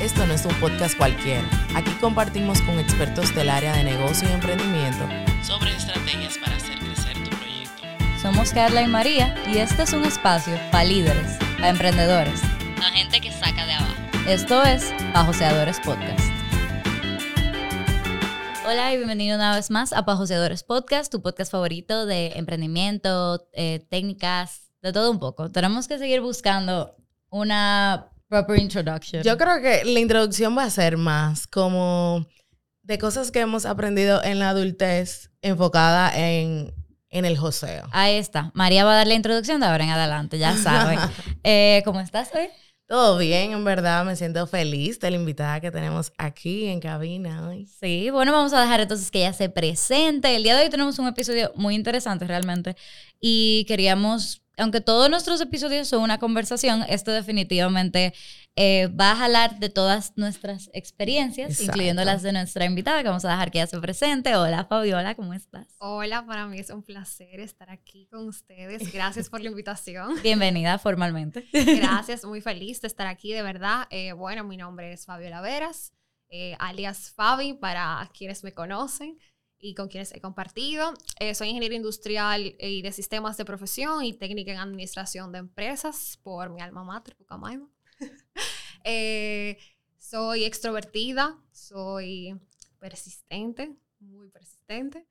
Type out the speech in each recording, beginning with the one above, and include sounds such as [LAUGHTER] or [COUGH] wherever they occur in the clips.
Esto no es un podcast cualquiera. Aquí compartimos con expertos del área de negocio y emprendimiento sobre estrategias para hacer crecer tu proyecto. Somos Carla y María y este es un espacio para líderes, para emprendedores, La gente que saca de abajo. Esto es Pajoseadores Podcast. Hola y bienvenido una vez más a Pajoseadores Podcast, tu podcast favorito de emprendimiento, eh, técnicas, de todo un poco. Tenemos que seguir buscando una proper introduction. Yo creo que la introducción va a ser más como de cosas que hemos aprendido en la adultez enfocada en, en el joseo. Ahí está. María va a dar la introducción de ahora en adelante, ya saben. [LAUGHS] Eh, ¿Cómo estás hoy? Todo bien, en verdad, me siento feliz de la invitada que tenemos aquí en cabina hoy. Sí, bueno, vamos a dejar entonces que ella se presente. El día de hoy tenemos un episodio muy interesante realmente y queríamos, aunque todos nuestros episodios son una conversación, este definitivamente eh, va a jalar de todas nuestras experiencias, Exacto. incluyendo las de nuestra invitada, que vamos a dejar que ella se presente. Hola Fabiola, ¿cómo estás? Hola, para mí es un placer estar aquí con ustedes. Gracias por la invitación. [LAUGHS] Bienvenida formalmente. Gracias, muy feliz de estar aquí, de verdad. Eh, bueno, mi nombre es Fabiola Veras, eh, alias Fabi, para quienes me conocen y con quienes he compartido. Eh, soy ingeniero industrial y de sistemas de profesión y técnica en administración de empresas por mi alma mater, Pucamaima. [LAUGHS] Eh, soy extrovertida, soy persistente, muy persistente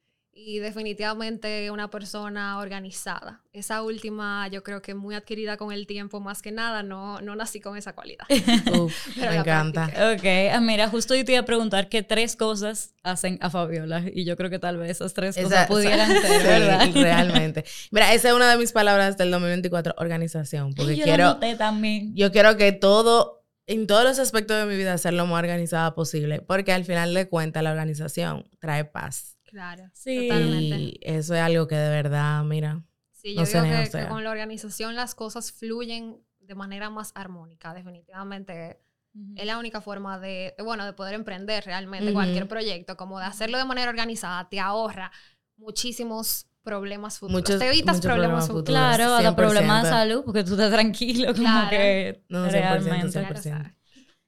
y definitivamente una persona organizada. Esa última yo creo que muy adquirida con el tiempo más que nada, no, no nací con esa cualidad. [LAUGHS] Uf, [LAUGHS] me encanta. practiqué. Ok, ah, mira, justo yo te iba a preguntar qué tres cosas hacen a Fabiola y yo creo que tal vez esas tres cosas Esa- pudieran [LAUGHS] sí, ser, ¿verdad? realmente. Mira, esa es una de mis palabras del 2024, organización, porque yo quiero, también. yo quiero que todo, en todos los aspectos de mi vida, ser lo más organizada posible, porque al final de cuentas la organización trae paz. Claro, Sí. totalmente. Y eso es algo que de verdad, mira, Sí, no yo digo niega, que, o sea. que con la organización las cosas fluyen de manera más armónica, definitivamente. Es la única forma de, bueno, de poder emprender realmente cualquier proyecto, como de hacerlo de manera organizada, te ahorra muchísimos problemas futuros. Muchos- te evitas muchos problemas, problemas futuros. Claro, hasta 100%. problemas de salud, porque tú estás tranquilo, como Claro. que No, 100%, realmente. 100%.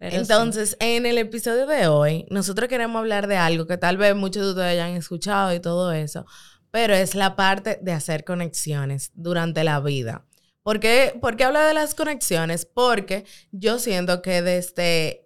Entonces, en el episodio de hoy, nosotros queremos hablar de algo que tal vez muchos de ustedes ya han escuchado y todo eso, pero es la parte de hacer conexiones durante la vida. ¿Por qué, ¿Por habla de las conexiones? Porque yo siento que desde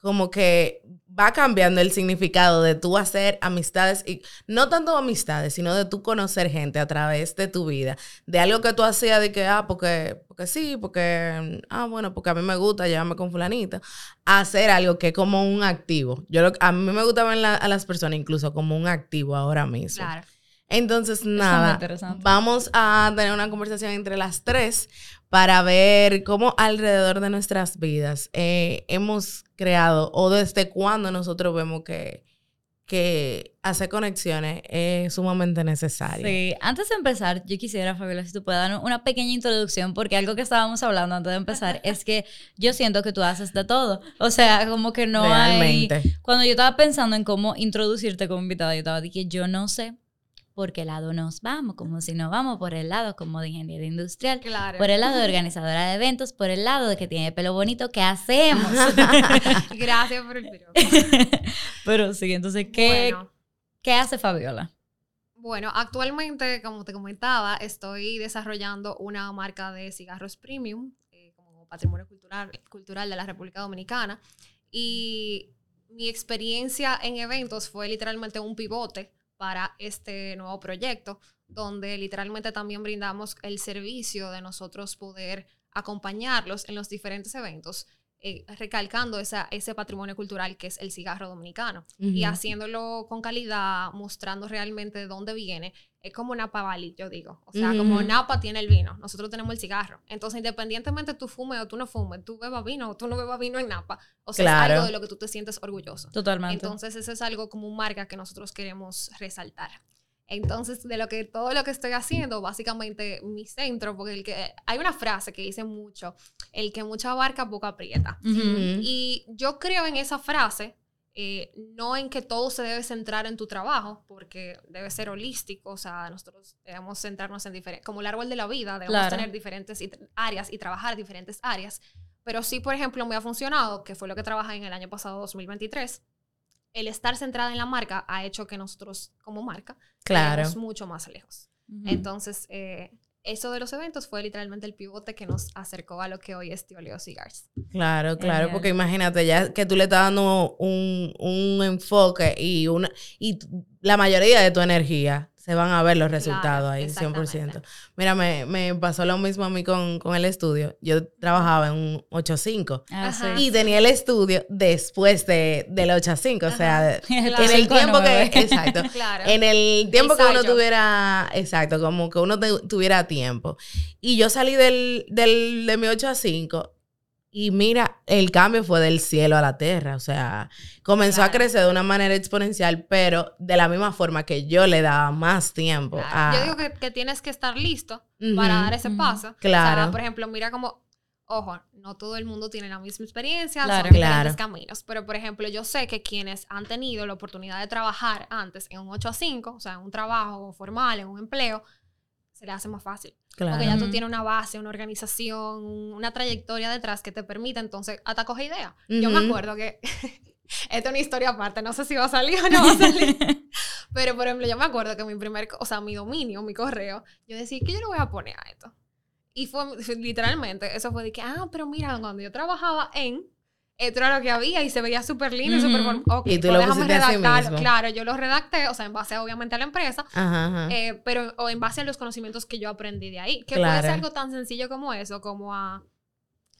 como que va cambiando el significado de tú hacer amistades y no tanto amistades, sino de tú conocer gente a través de tu vida, de algo que tú hacías de que, ah, porque, porque sí, porque, ah, bueno, porque a mí me gusta llevarme con fulanita, a hacer algo que es como un activo. Yo lo- a mí me gusta ver la- a las personas incluso como un activo ahora mismo. Claro. Entonces, nada, vamos a tener una conversación entre las tres para ver cómo alrededor de nuestras vidas eh, hemos creado o desde cuándo nosotros vemos que, que hacer conexiones es sumamente necesario. Sí, antes de empezar, yo quisiera, Fabiola, si tú puedes dar una pequeña introducción, porque algo que estábamos hablando antes de empezar [LAUGHS] es que yo siento que tú haces de todo. O sea, como que no hay... Realmente. Cuando yo estaba pensando en cómo introducirte como invitada, yo estaba diciendo, yo no sé por qué lado nos vamos, como si nos vamos por el lado como de ingeniera industrial, Claro. por el lado de organizadora de eventos, por el lado de que tiene pelo bonito, ¿qué hacemos? [LAUGHS] Gracias por el piropo. [LAUGHS] Pero sí, entonces, ¿qué, Bueno, ¿qué hace Fabiola? Bueno, actualmente, como te comentaba, estoy desarrollando una marca de cigarros premium eh, como patrimonio cultural, cultural de la República Dominicana. Y mi experiencia en eventos fue literalmente un pivote para este nuevo proyecto, donde literalmente también brindamos el servicio de nosotros poder acompañarlos en los diferentes eventos, eh, recalcando esa, ese patrimonio cultural que es el cigarro dominicano y haciéndolo con calidad, mostrando realmente de dónde viene. Es como Napa Valley, yo digo. O sea, Ujú. como Napa tiene el vino, nosotros tenemos el cigarro. Entonces, independientemente tú fumes o tú no fumes, tú bebas vino o tú no bebas vino en Napa, o sea, Claro. es algo de lo que tú te sientes orgulloso. Totalmente. Entonces, eso es algo como un marca que nosotros queremos resaltar. Entonces, de lo que todo lo que estoy haciendo, básicamente mi centro, porque el que hay una frase que dice mucho, el que mucha abarca poco aprieta. Y yo creo en esa frase, eh, no en que todo se debe centrar en tu trabajo, porque debe ser holístico, o sea, nosotros debemos centrarnos en diferentes, como el árbol de la vida, debemos Claro. tener diferentes áreas y trabajar diferentes áreas, Pero sí, por ejemplo, me ha funcionado, que fue lo que trabajé en el año pasado, 2023. El estar centrada en la marca ha hecho que nosotros, como marca, Claro. lleguemos mucho más lejos. Ujú. Entonces, eh, eso de los eventos fue literalmente el pivote que nos acercó a lo que hoy es Tioleo Cigars. Claro, claro, Genial. porque imagínate ya que tú le estás dando un, un enfoque y una y la mayoría de tu energía se van a ver los resultados ahí, 100%. exactamente. Mira, me, me pasó lo mismo a mí con, con el estudio. Yo trabajaba en un 8-5 Ah, y tenía el estudio después de, del 8-5, o sea, Claro. en el tiempo que... 5-9. Exacto. [LAUGHS] Claro. En el tiempo que uno tuviera, exacto, como que uno te- tuviera tiempo. Y yo salí del, del, de mi 8 a 5 y mira, el cambio fue del cielo a la tierra. O sea, comenzó a crecer de una manera exponencial, pero de la misma forma que yo le daba más tiempo Claro. a... Yo digo que, que tienes que estar listo para dar ese paso. O Claro. sea, por ejemplo, mira como, ojo, no todo el mundo tiene la misma experiencia, Claro. son diferentes Claro. caminos. Pero, por ejemplo, yo sé que quienes han tenido la oportunidad de trabajar antes en un 8 a 5, o sea, en un trabajo formal, en un empleo, se le hace más fácil. Claro. Porque ya tú tienes una base, una organización, una trayectoria detrás que te permite entonces hasta coger idea. Yo me acuerdo que [LAUGHS] esta es una historia aparte, no sé si va a salir o no va a salir. [LAUGHS] Pero por ejemplo, yo me acuerdo que mi primer, o sea, mi dominio, mi correo, yo decía, ¿qué yo le voy a poner a esto? Y fue literalmente, eso fue de que, ah, pero mira, cuando yo trabajaba en, esto era lo que había y se veía súper lindo y súper... Ujú. form- Ok, Y tú pues lo mismo. Claro, yo lo redacté, o sea, en base obviamente a la empresa, Ajá, ajá. eh, pero o en base a los conocimientos que yo aprendí de ahí. Que puede ser algo tan sencillo como eso, como a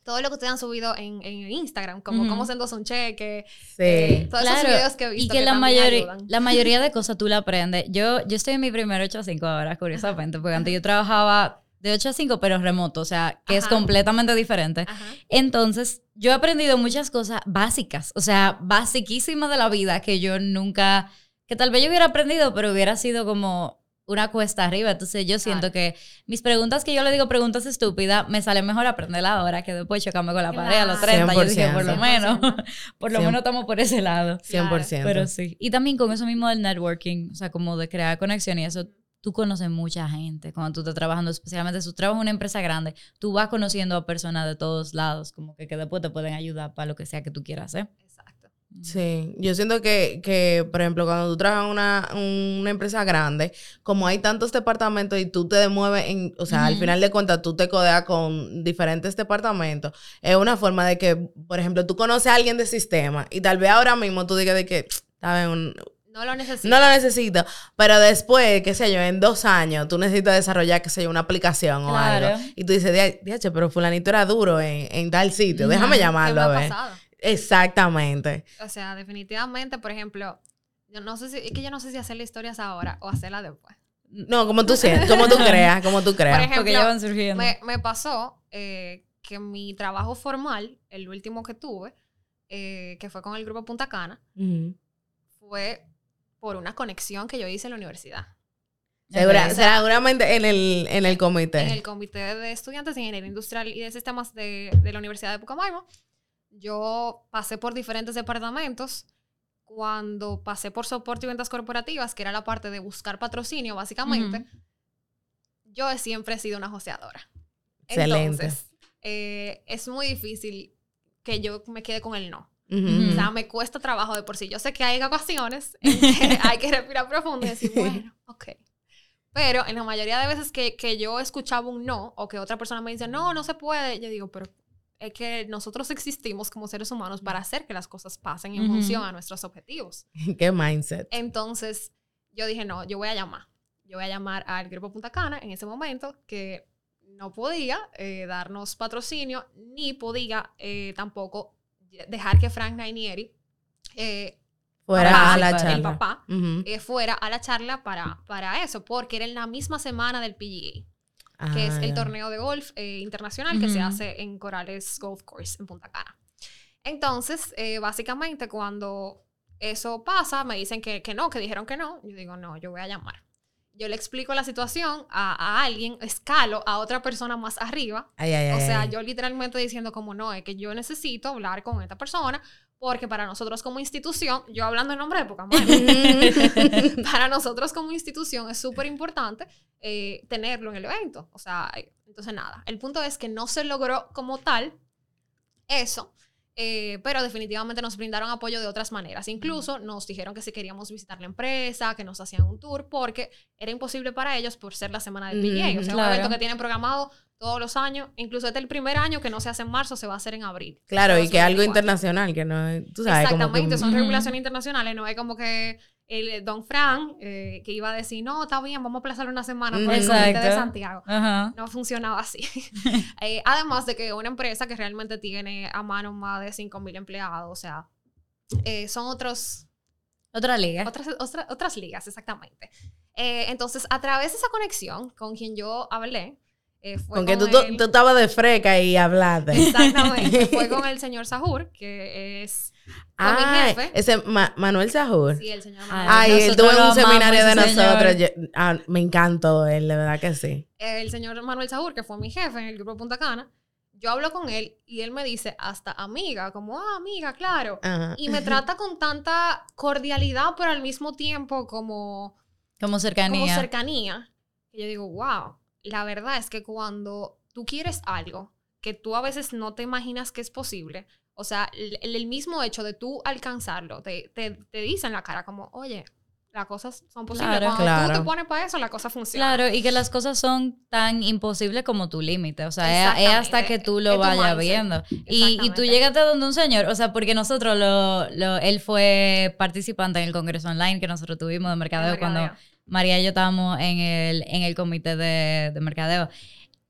todo lo que ustedes han subido en, en Instagram, como Ujú. cómo se endosa un cheque, sí. eh, todos esos Claro, videos que he visto Y que, la, mayoría, la mayoría [LAUGHS] de cosas tú la aprendes. Yo, yo estoy en mi primer 8 a 5 ahora, curiosamente, porque antes yo trabajaba de 8 a 5, pero remoto, o sea, que es completamente diferente. Ajá. Entonces, yo he aprendido muchas cosas básicas, o sea, basiquísimas de la vida que yo nunca, que tal vez yo hubiera aprendido, pero hubiera sido como una cuesta arriba. Entonces, yo siento que mis preguntas que yo le digo preguntas estúpidas, me sale mejor aprenderla ahora que después chocarme con la pared a los Claro. 30. Yo dije, por lo 100%. menos, [LAUGHS] por lo menos estamos por ese lado. 100%. Pero sí. Y también con eso mismo del networking, o sea, como de crear conexión y eso, tú conoces mucha gente cuando tú estás trabajando, especialmente si tú trabajas en una empresa grande, tú vas conociendo a personas de todos lados, como que, que después te pueden ayudar para lo que sea que tú quieras hacer. Exacto. Sí, yo siento que, que, por ejemplo, cuando tú trabajas en una, una empresa grande, como hay tantos departamentos y tú te demueves en, o sea, al final de cuentas tú te codeas con diferentes departamentos, es una forma de que, por ejemplo, tú conoces a alguien de sistema y tal vez ahora mismo tú digas de que, ¿sabes? No lo necesito. no lo necesito, pero después, qué sé yo, en dos años tú necesitas desarrollar, qué sé yo, una aplicación o Claro. algo. Y tú dices, "Dia- diache, pero fulanito era duro en, en tal sitio, déjame ¿Qué me llamarlo a ver. pasado? Exactamente. O sea, definitivamente, por ejemplo, yo no sé si, es que yo no sé si hacer las historias ahora o hacerlas después. No, como tú sientes, como tú creas, como tú creas. Por ejemplo, Porque ya van surgiendo. Me, me pasó eh, que mi trabajo formal, el último que tuve, eh, que fue con el grupo Punta Cana, fue por una conexión que yo hice en la universidad. Segura- seguramente en el, en el comité. En el Comité de Estudiantes de Ingeniería Industrial y de Sistemas de, de la Universidad de Pucamaima. Yo pasé por diferentes departamentos. Cuando pasé por soporte y ventas corporativas, que era la parte de buscar patrocinio, básicamente, yo siempre he sido una joseadora. Excelente. Entonces, eh, es muy difícil que yo me quede con el no. Ujú, Ujú. O sea, me cuesta trabajo de por sí. Yo sé que hay ocasiones en que [LAUGHS] hay que respirar profundo y decir, bueno, ok. Pero en la mayoría de veces que, que yo escuchaba un no o que otra persona me dice, no, no se puede, yo digo, pero es que nosotros existimos como seres humanos para hacer que las cosas pasen en Ujú. función a nuestros objetivos. [LAUGHS] Qué mindset. Entonces, yo dije, no, yo voy a llamar. Yo voy a llamar al Grupo Punta Cana en ese momento que no podía eh, darnos patrocinio ni podía eh, tampoco dejar que Frank Nainieri, eh, Fuera papá, a la el el charla. eh, fuera a la charla para, para eso, porque era en la misma semana del PGA, que es Ah, el torneo de golf eh, internacional que se hace en Corales Golf Course en Punta Cana. Entonces, eh, básicamente, cuando eso pasa, me dicen que, que no, que dijeron que no. Yo digo, no, yo voy a llamar. Yo le explico la situación a, a alguien, escalo a otra persona más arriba. Ay, ay, O sea, ay. yo literalmente diciendo como no, es que yo necesito hablar con esta persona porque para nosotros como institución, yo hablando en nombre de Pokémon, [LAUGHS] [LAUGHS] para nosotros como institución es súper importante eh, tenerlo en el evento. O sea, eh, entonces nada, el punto es que no se logró como tal, eso. Eh, pero definitivamente nos brindaron apoyo de otras maneras. Incluso nos dijeron que si queríamos visitar la empresa, que nos hacían un tour, porque era imposible para ellos por ser la semana del PJ. O sea, Claro. un evento que tienen programado todos los años. Incluso este el primer año que no se hace en marzo, se va a hacer en abril. Claro, y que algo 2024. internacional, que no es, tú sabes, como que... Exactamente, son regulaciones internacionales, no es como que el eh, Don Fran eh, que iba a decir, no, está bien, vamos a aplazar una semana por el comité de. Santiago. Ajá. No funcionaba así. [LAUGHS] [LAUGHS] Eh, además de que una empresa que realmente tiene a mano más de 5.000 empleados, o sea, eh, son otros, Otra liga. otras, otra- otras ligas, exactamente. Eh, entonces, a través de esa conexión con quien yo hablé, eh, fue Con que tú, tú, el- tú estabas de freca y hablaste. Exactamente, fue [LAUGHS] con el señor Sahur, que es fue mi jefe. ese Ma- Manuel Sahur. Sí, el señor Manuel. Ay, él tuvo un seminario de nosotros. yo- ah, me encantó él, de verdad que sí. el señor Manuel Sahur, que fue mi jefe en el grupo Punta Cana, yo hablo con él y él me dice hasta amiga, como, ah, amiga, claro. Ajá. Y me trata con tanta cordialidad, pero al mismo tiempo como, Como cercanía. como cercanía. Que yo digo, wow, la verdad es que cuando tú quieres algo que tú a veces no te imaginas que es posible, o sea, el, el mismo hecho de tú alcanzarlo, te, te, te dice en la cara como, oye, las cosas son posibles. Claro. Cuando tú Claro. te pones para eso, la cosa funciona. Claro, y que las cosas son tan imposibles como tu límite. O sea, es, hasta que tú lo vayas viendo. Y, y tú llegaste donde un señor, o sea, porque nosotros, lo, lo- él fue participante en el congreso online que nosotros tuvimos de mercadeo, El cuando mercadeo. María y yo estábamos en el, en el comité de, de mercadeo.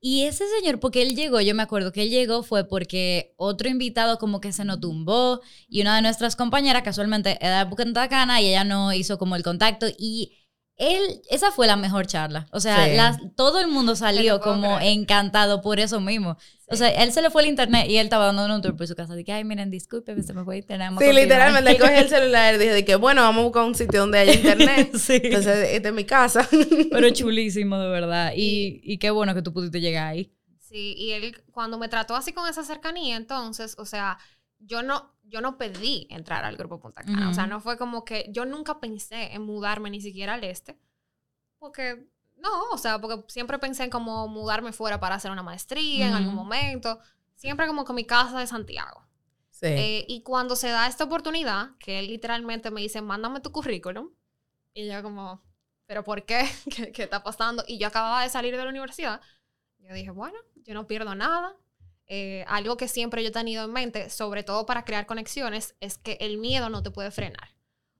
Y ese señor, porque él llegó, yo me acuerdo que él llegó fue porque otro invitado como que se nos tumbó y una de nuestras compañeras casualmente era de Punta Cana y ella no hizo como el contacto y él, esa fue la mejor charla. O sea, Sí. todo el mundo salió como creer. encantado por eso mismo. O sea, él se le fue el internet y él estaba dando un tour por su casa. Dije, ay, miren, disculpe, se me fue el internet. Sí, continuar". literalmente, él cogió el [LAUGHS] celular y dijo de que, bueno, vamos a buscar un sitio donde haya internet. [LAUGHS] sí. Entonces, esta es mi casa. [LAUGHS] Pero chulísimo, de verdad. Y, y qué bueno que tú pudiste llegar ahí. Sí, y él cuando me trató así con esa cercanía, entonces, o sea, yo no, yo no pedí entrar al grupo Punta Cana. O sea, no fue como que yo nunca pensé en mudarme ni siquiera al este. Porque, no, o sea, porque siempre pensé en como mudarme fuera para hacer una maestría en algún momento. Siempre como que mi casa de Santiago. Sí. Eh, y cuando se da esta oportunidad, que él literalmente me dice, mándame tu currículum. Y yo como, ¿pero por qué? [LAUGHS] ¿Qué, qué está pasando? Y yo acababa de salir de la universidad. Yo dije, bueno, yo no pierdo nada. Eh, algo que siempre yo he tenido en mente, sobre todo para crear conexiones, es que el miedo no te puede frenar.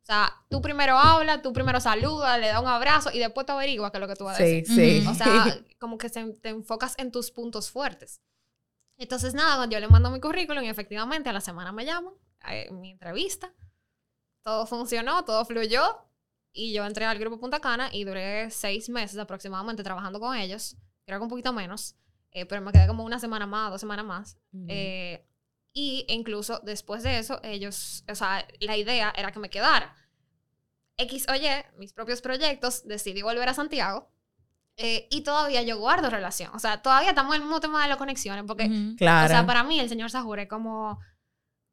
O sea, tú primero hablas, tú primero saludas, le das un abrazo y después te averiguas qué es lo que tú vas a decir. Sí. O sea, [LAUGHS] como que se- te enfocas en tus puntos fuertes. Entonces, nada, yo le mando mi currículum y efectivamente a la semana me llaman, eh, mi entrevista. Todo funcionó, todo fluyó. Y yo entré al grupo Punta Cana y duré seis meses aproximadamente trabajando con ellos. Creo que un poquito menos. Eh, pero me quedé como una semana más, dos semanas más. Ujú. Eh, y incluso después de eso, ellos, o sea, la idea era que me quedara. X o Y, mis propios proyectos, decidí volver a Santiago. eh, y todavía yo guardo relación. O sea, todavía estamos en el mismo tema de las conexiones. Porque, Ujú. claro. o sea, para mí el señor Sajure es como,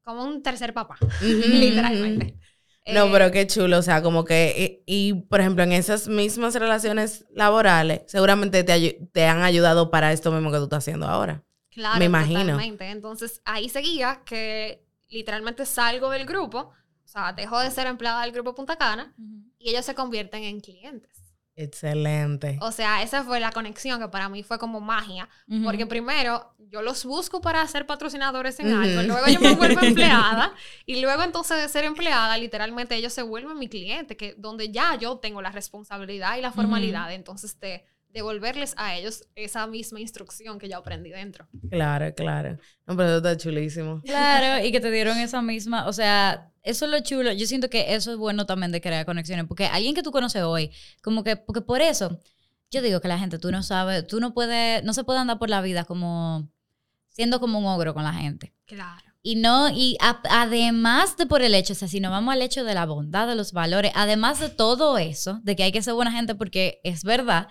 como un tercer papá, Ujú, [LAUGHS] literalmente. No, Eh, pero qué chulo, o sea, como que, y, y, por ejemplo, en esas mismas relaciones laborales, seguramente te, ayu- te han ayudado para esto mismo que tú estás haciendo ahora. Claro, Me imagino. totalmente. Entonces ahí seguía que literalmente salgo del grupo, o sea, dejo de ser empleada del grupo Punta Cana y ellos se convierten en clientes. Excelente. O sea, esa fue la conexión que para mí fue como magia, porque primero yo los busco para ser patrocinadores en algo, luego yo me vuelvo [LAUGHS] empleada y luego entonces de ser empleada, literalmente ellos se vuelven mi cliente, que donde ya yo tengo la responsabilidad y la formalidad, entonces de devolverles a ellos esa misma instrucción que yo aprendí dentro. Claro, claro. No, pero eso está chulísimo. Claro, [LAUGHS] y que te dieron esa misma, o sea, eso es lo chulo. Yo siento que eso es bueno también de crear conexiones, porque alguien que tú conoces hoy, como que, porque por eso, yo digo que la gente, tú no sabes, tú no puedes, no se puede andar por la vida como siendo como un ogro con la gente. Claro. Y no, y a- además de por el hecho, o sea, si nos vamos al hecho de la bondad, de los valores, además de todo eso, de que hay que ser buena gente porque es verdad,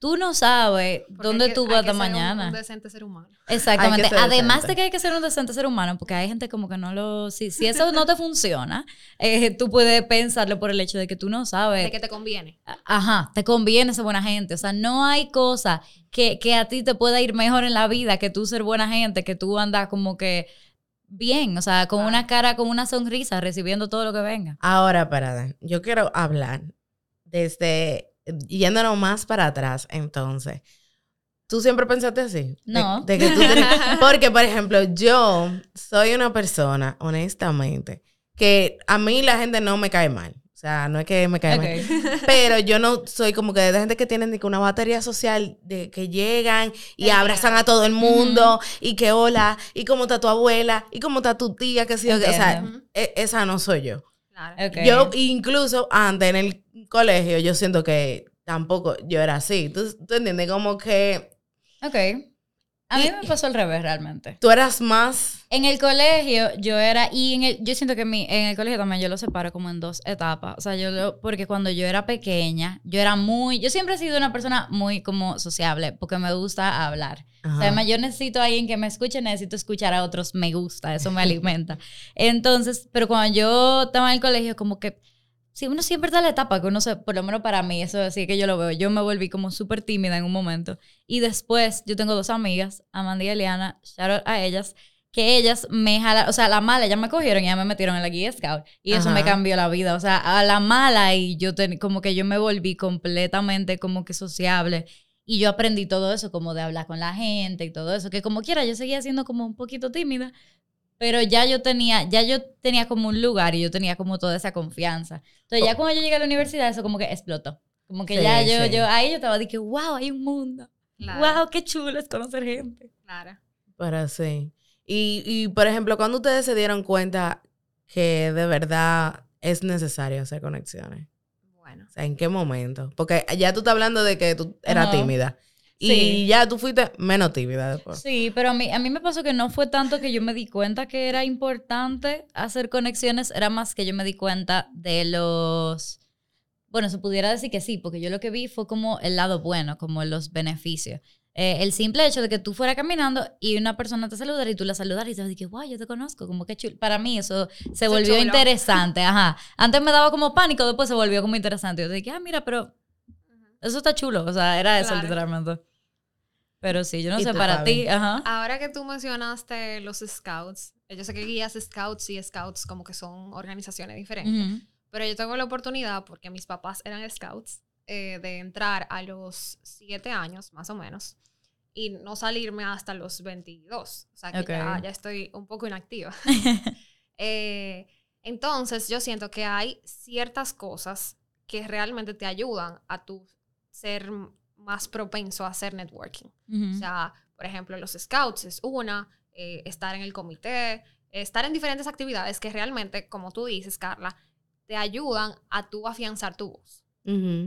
tú no sabes Porque dónde que- tú hay vas que de ser un- mañana. Un, decente ser humano. [LAUGHS] Exactamente. Además decente. de que hay que ser un decente ser humano, porque hay gente como que no lo... Si, si eso no te funciona, eh, tú puedes pensarlo por el hecho de que tú no sabes... De que te conviene. Ajá, te conviene ser buena gente. O sea, no hay cosa que, que a ti te pueda ir mejor en la vida que tú ser buena gente, que tú andas como que bien, o sea, con Ah. una cara, con una sonrisa, recibiendo todo lo que venga. Ahora, espérate, yo quiero hablar desde, yéndonos más para atrás, entonces. ¿Tú siempre pensaste así? No. de que tú tienes- [LAUGHS] porque, por ejemplo, yo soy una persona, honestamente, que a mí la gente no me cae mal. O sea, no es que me cae mal. [LAUGHS] Pero yo no soy como que de gente que tienen una batería social de que llegan y abrazan a todo el mundo y que hola, y cómo está tu abuela, y cómo está tu tía, que sí, o sea, e- esa no soy yo. Claro. Ok. Yo incluso antes en el colegio yo siento que tampoco yo era así. ¿Tú, tú entiendes? Como que Ok. A mí me pasó al revés realmente. tú eras más... En el colegio yo era, y en el, yo siento que mi, en el colegio también yo lo separo como en dos etapas. O sea, yo lo, porque cuando yo era pequeña, yo era muy, yo siempre he sido una persona muy como sociable, porque me gusta hablar. O sea, yo necesito a alguien que me escuche, necesito escuchar a otros, me gusta, eso me alimenta. [LAUGHS] Entonces, pero cuando yo estaba en el colegio, como que, sí, uno siempre está en la etapa que uno se, por lo menos para mí, eso así que yo lo veo, yo me volví como súper tímida en un momento. Y después, yo tengo dos amigas, Amanda y Eliana, shout out a ellas, que ellas me jalaron, o sea, a la mala, ellas me cogieron y ya me metieron en la guía scout. Y eso me cambió la vida, o sea, a la mala y yo ten- como que yo me volví completamente como que sociable. Y yo aprendí todo eso, como de hablar con la gente y todo eso, que como quiera, yo seguía siendo como un poquito tímida, pero ya yo tenía, ya yo tenía como un lugar y yo tenía como toda esa confianza. Entonces ya cuando yo llegué a la universidad, eso como que explotó. Como que Sí, ya yo, sí. yo, ahí yo estaba de que, wow, hay un mundo. Claro. Wow, qué chulo es conocer gente. Claro. Pero sí. Y, y, por ejemplo, cuando ustedes se dieron cuenta que de verdad es necesario hacer conexiones? Bueno. O sea, ¿en qué momento? Porque ya tú estás hablando de que tú eras tímida. Y Sí. ya tú fuiste menos tímida después. Sí, pero a mí, a mí me pasó que no fue tanto que yo me di cuenta que era importante hacer conexiones, era más que yo me di cuenta de los... Bueno, se pudiera decir que sí, porque yo lo que vi fue como el lado bueno, como los beneficios. Eh, el simple hecho de que tú fueras caminando y una persona te saludara y tú la saludaras y te vas que, wow, yo te conozco, como que chulo. Para mí eso se volvió chulo. interesante, ajá. Antes me daba como pánico, después se volvió como interesante. Yo dije, ah, mira, pero eso está chulo. O sea, era eso Claro. literalmente. Pero sí, yo no ¿Y sé para ti, ajá. Ahora que tú mencionaste los scouts, eh, yo sé que guías scouts y scouts como que son organizaciones diferentes, Ujú. pero yo tengo la oportunidad, porque mis papás eran scouts, eh, de entrar a los 7 años más o menos y no salirme hasta los 22. O sea que Ok. ya, ya estoy un poco inactiva. [LAUGHS] [LAUGHS] Eh, entonces, yo siento que hay ciertas cosas que realmente te ayudan a tu ser más propenso a hacer networking. Ujú. O sea, por ejemplo, los scouts es una, eh, estar en el comité, estar en diferentes actividades que realmente, como tú dices, Carla, te ayudan a tú afianzar tu voz.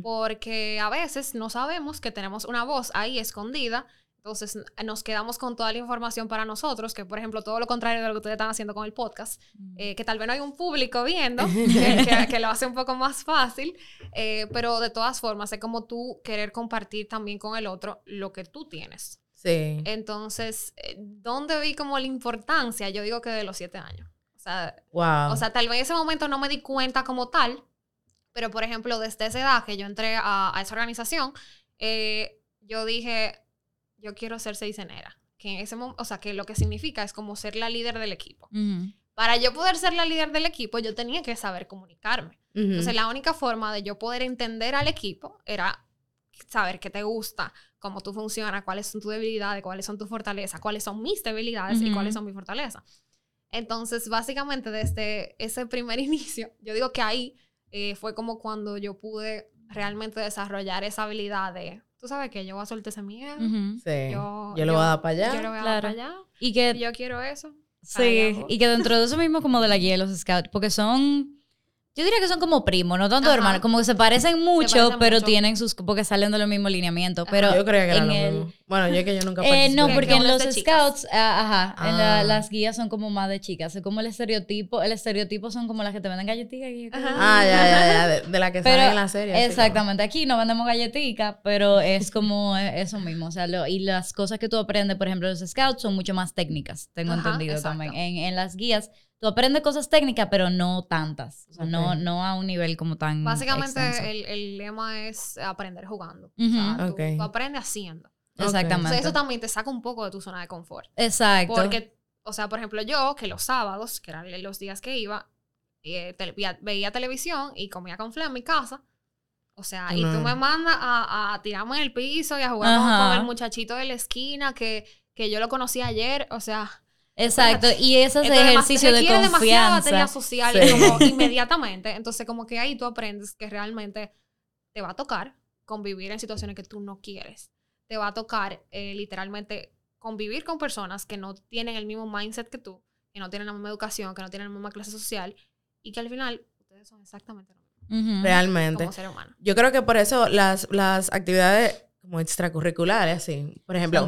Porque a veces no sabemos que tenemos una voz ahí escondida, entonces nos quedamos con toda la información para nosotros, que por ejemplo todo lo contrario de lo que ustedes están haciendo con el podcast, eh, que tal vez no hay un público viendo, [LAUGHS] que, que- que lo hace un poco más fácil, eh, pero de todas formas es como tú querer compartir también con el otro lo que tú tienes. Sí. Entonces, eh, ¿dónde vi como la importancia? Yo digo que de los siete años. O sea, wow. o sea, tal vez en ese momento no me di cuenta como tal, pero por ejemplo, desde esa edad que yo entré a, a esa organización, eh, yo dije, yo quiero ser seisenera. Que en ese momento, o sea, que lo que significa es como ser la líder del equipo. Para yo poder ser la líder del equipo, yo tenía que saber comunicarme. Ujú. Entonces, la única forma de yo poder entender al equipo era saber qué te gusta, cómo tú funcionas, cuáles son tus debilidades, cuáles son tus fortalezas, cuáles son mis debilidades y cuáles son mis fortalezas. Entonces, básicamente, desde ese primer [LAUGHS] inicio, yo digo que ahí eh, fue como cuando yo pude realmente desarrollar esa habilidad de, tú sabes que yo voy a soltar ese miedo, sí. yo- Yo, lo yo- voy a dar para allá. yo lo voy a dar para allá, Y que yo quiero eso. Sí, y que dentro de eso mismo como de la guía de los scouts, porque son, yo diría que son como primos, no tanto Ajá. hermanos, como que se parecen mucho, parecen pero mucho. tienen sus, porque salen de los mismos lineamientos, pero yo creía que era en lo el- mismo. Bueno, yo es que yo nunca Eh, no, Que- porque que en los scouts, ah, ajá, en la- Ah. las guías son como más de chicas, es como el estereotipo, el estereotipo son como las que te venden galletitas. Ah, ya, ya, ya. De, de la que Pero- sale en la serie. Exactamente, aquí no vendemos galletitas, pero es como eh, eso mismo, o sea, lo- y las cosas que tú aprendes, por ejemplo, los scouts son mucho más técnicas, tengo Ajá, entendido exacto. también. En, en las guías, tú aprendes cosas técnicas, pero no tantas, o sea, no, no a un nivel como tan Básicamente, el, el lema es aprender jugando. Ujú. O sea, tú, aprendes haciendo. Exactamente. Entonces, eso también te saca un poco de tu zona de confort. Exacto. Porque o sea, por ejemplo, yo, que los sábados, que eran los días que iba, eh, veía, veía televisión y comía con Flea en mi casa. O sea, y tú No. me mandas a, a tirarme en el piso y a jugar Ajá. con el muchachito de la esquina que, que yo lo conocí ayer. O sea, Exacto, y ese es entonces, ejercicio de requiere demasiada batería confianza. social Sí. como [LAUGHS] inmediatamente. Entonces, como que ahí tú aprendes que realmente te va a tocar convivir en situaciones que tú no quieres. Te va a tocar eh, literalmente convivir con personas que no tienen el mismo mindset que tú, que no tienen la misma educación, que no tienen la misma clase social y que al final ustedes son exactamente lo mismo. Realmente. como ser humano. Yo creo que por eso las, las actividades como extracurriculares, así. Por ejemplo,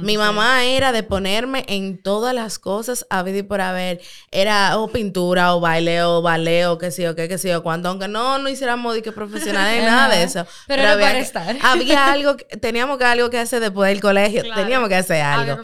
mi sí. mamá era de ponerme en todas las cosas a y por haber. Era o pintura, o baile, o ballet, o qué sé yo, qué, qué sé yo, cuánto. Aunque no, no hiciéramos que profesionales, [LAUGHS] Ajá. nada de eso. Pero era había para que- estar. Había [LAUGHS] algo, que- teníamos que algo que hacer después del colegio. Claro. Teníamos que hacer algo.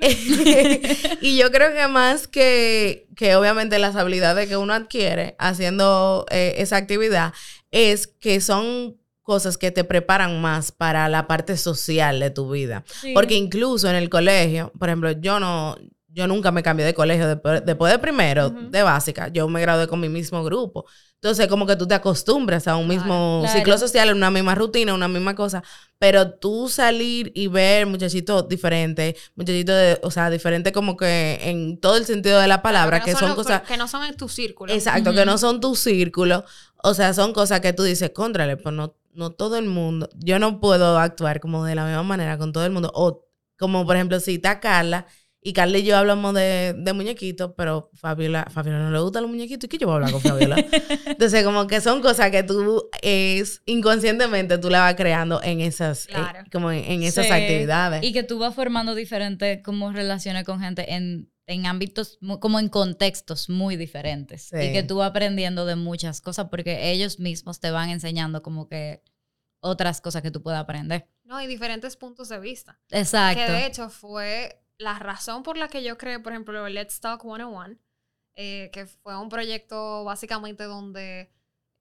[LAUGHS] y yo creo que más que, que obviamente las habilidades que uno adquiere haciendo eh, esa actividad es que son cosas que te preparan más para la parte social de tu vida. Sí. Porque incluso en el colegio, por ejemplo, yo no, yo nunca me cambié de colegio después, después de primero, de básica, yo me gradué con mi mismo grupo. Entonces, como que tú te acostumbras a un Claro, mismo claro. ciclo social, una misma rutina, una misma cosa. Pero tú salir y ver muchachitos diferentes, muchachitos, de, o sea, diferentes como que en todo el sentido de la palabra, que, no son cosas... que no son en tu círculo. Exacto, que no son tu círculo. O sea, son cosas que tú dices, contrale, pues no, no todo el mundo. Yo no puedo actuar como de la misma manera con todo el mundo. O como, por ejemplo, si está Carla y Carla y yo hablamos de, de muñequitos, pero Fabiola, Fabiola no le gustan los muñequitos. ¿Y qué yo voy a hablar con Fabiola? [LAUGHS] Entonces, como que son cosas que tú es inconscientemente tú la vas creando en esas, eh, como en, en esas Sí. actividades. Y que tú vas formando diferentes como relaciones con gente en, en ámbitos, como en contextos muy diferentes. Sí. Y que tú vas aprendiendo de muchas cosas porque ellos mismos te van enseñando como que otras cosas que tú puedas aprender. No, hay diferentes puntos de vista. Exacto. Que de hecho fue la razón por la que yo creé, por ejemplo, Let's Talk 101, eh, que fue un proyecto básicamente donde,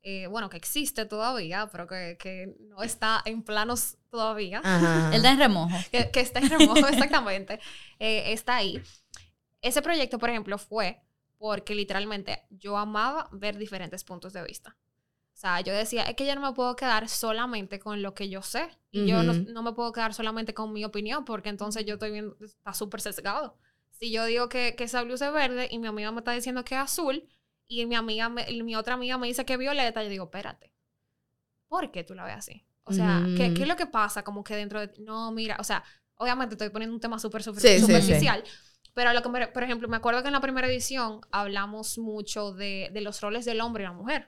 eh, bueno, que existe todavía, pero que, que no está en planos todavía, Ajá. Él da en remojo. que, que está en remoto [LAUGHS] exactamente, eh, está ahí. Ese proyecto, por ejemplo, fue porque literalmente yo amaba ver diferentes puntos de vista. O sea, yo decía, es que yo no me puedo quedar solamente con lo que yo sé. Y yo no, me puedo quedar solamente con mi opinión, porque entonces yo estoy viendo, está súper sesgado. Si yo digo que, que esa blusa es verde y mi amiga me está diciendo que es azul, y mi amiga, me- y mi otra amiga me dice que es violeta, yo digo, espérate, ¿por qué tú la ves así? O sea, ¿qué, Ujú. qué es lo que pasa? Como que dentro de... No, mira, o sea, obviamente estoy poniendo un tema súper super, Sí, sí, sí. Pero lo que me- por ejemplo, me acuerdo que en la primera edición hablamos mucho de, de los roles del hombre y la mujer.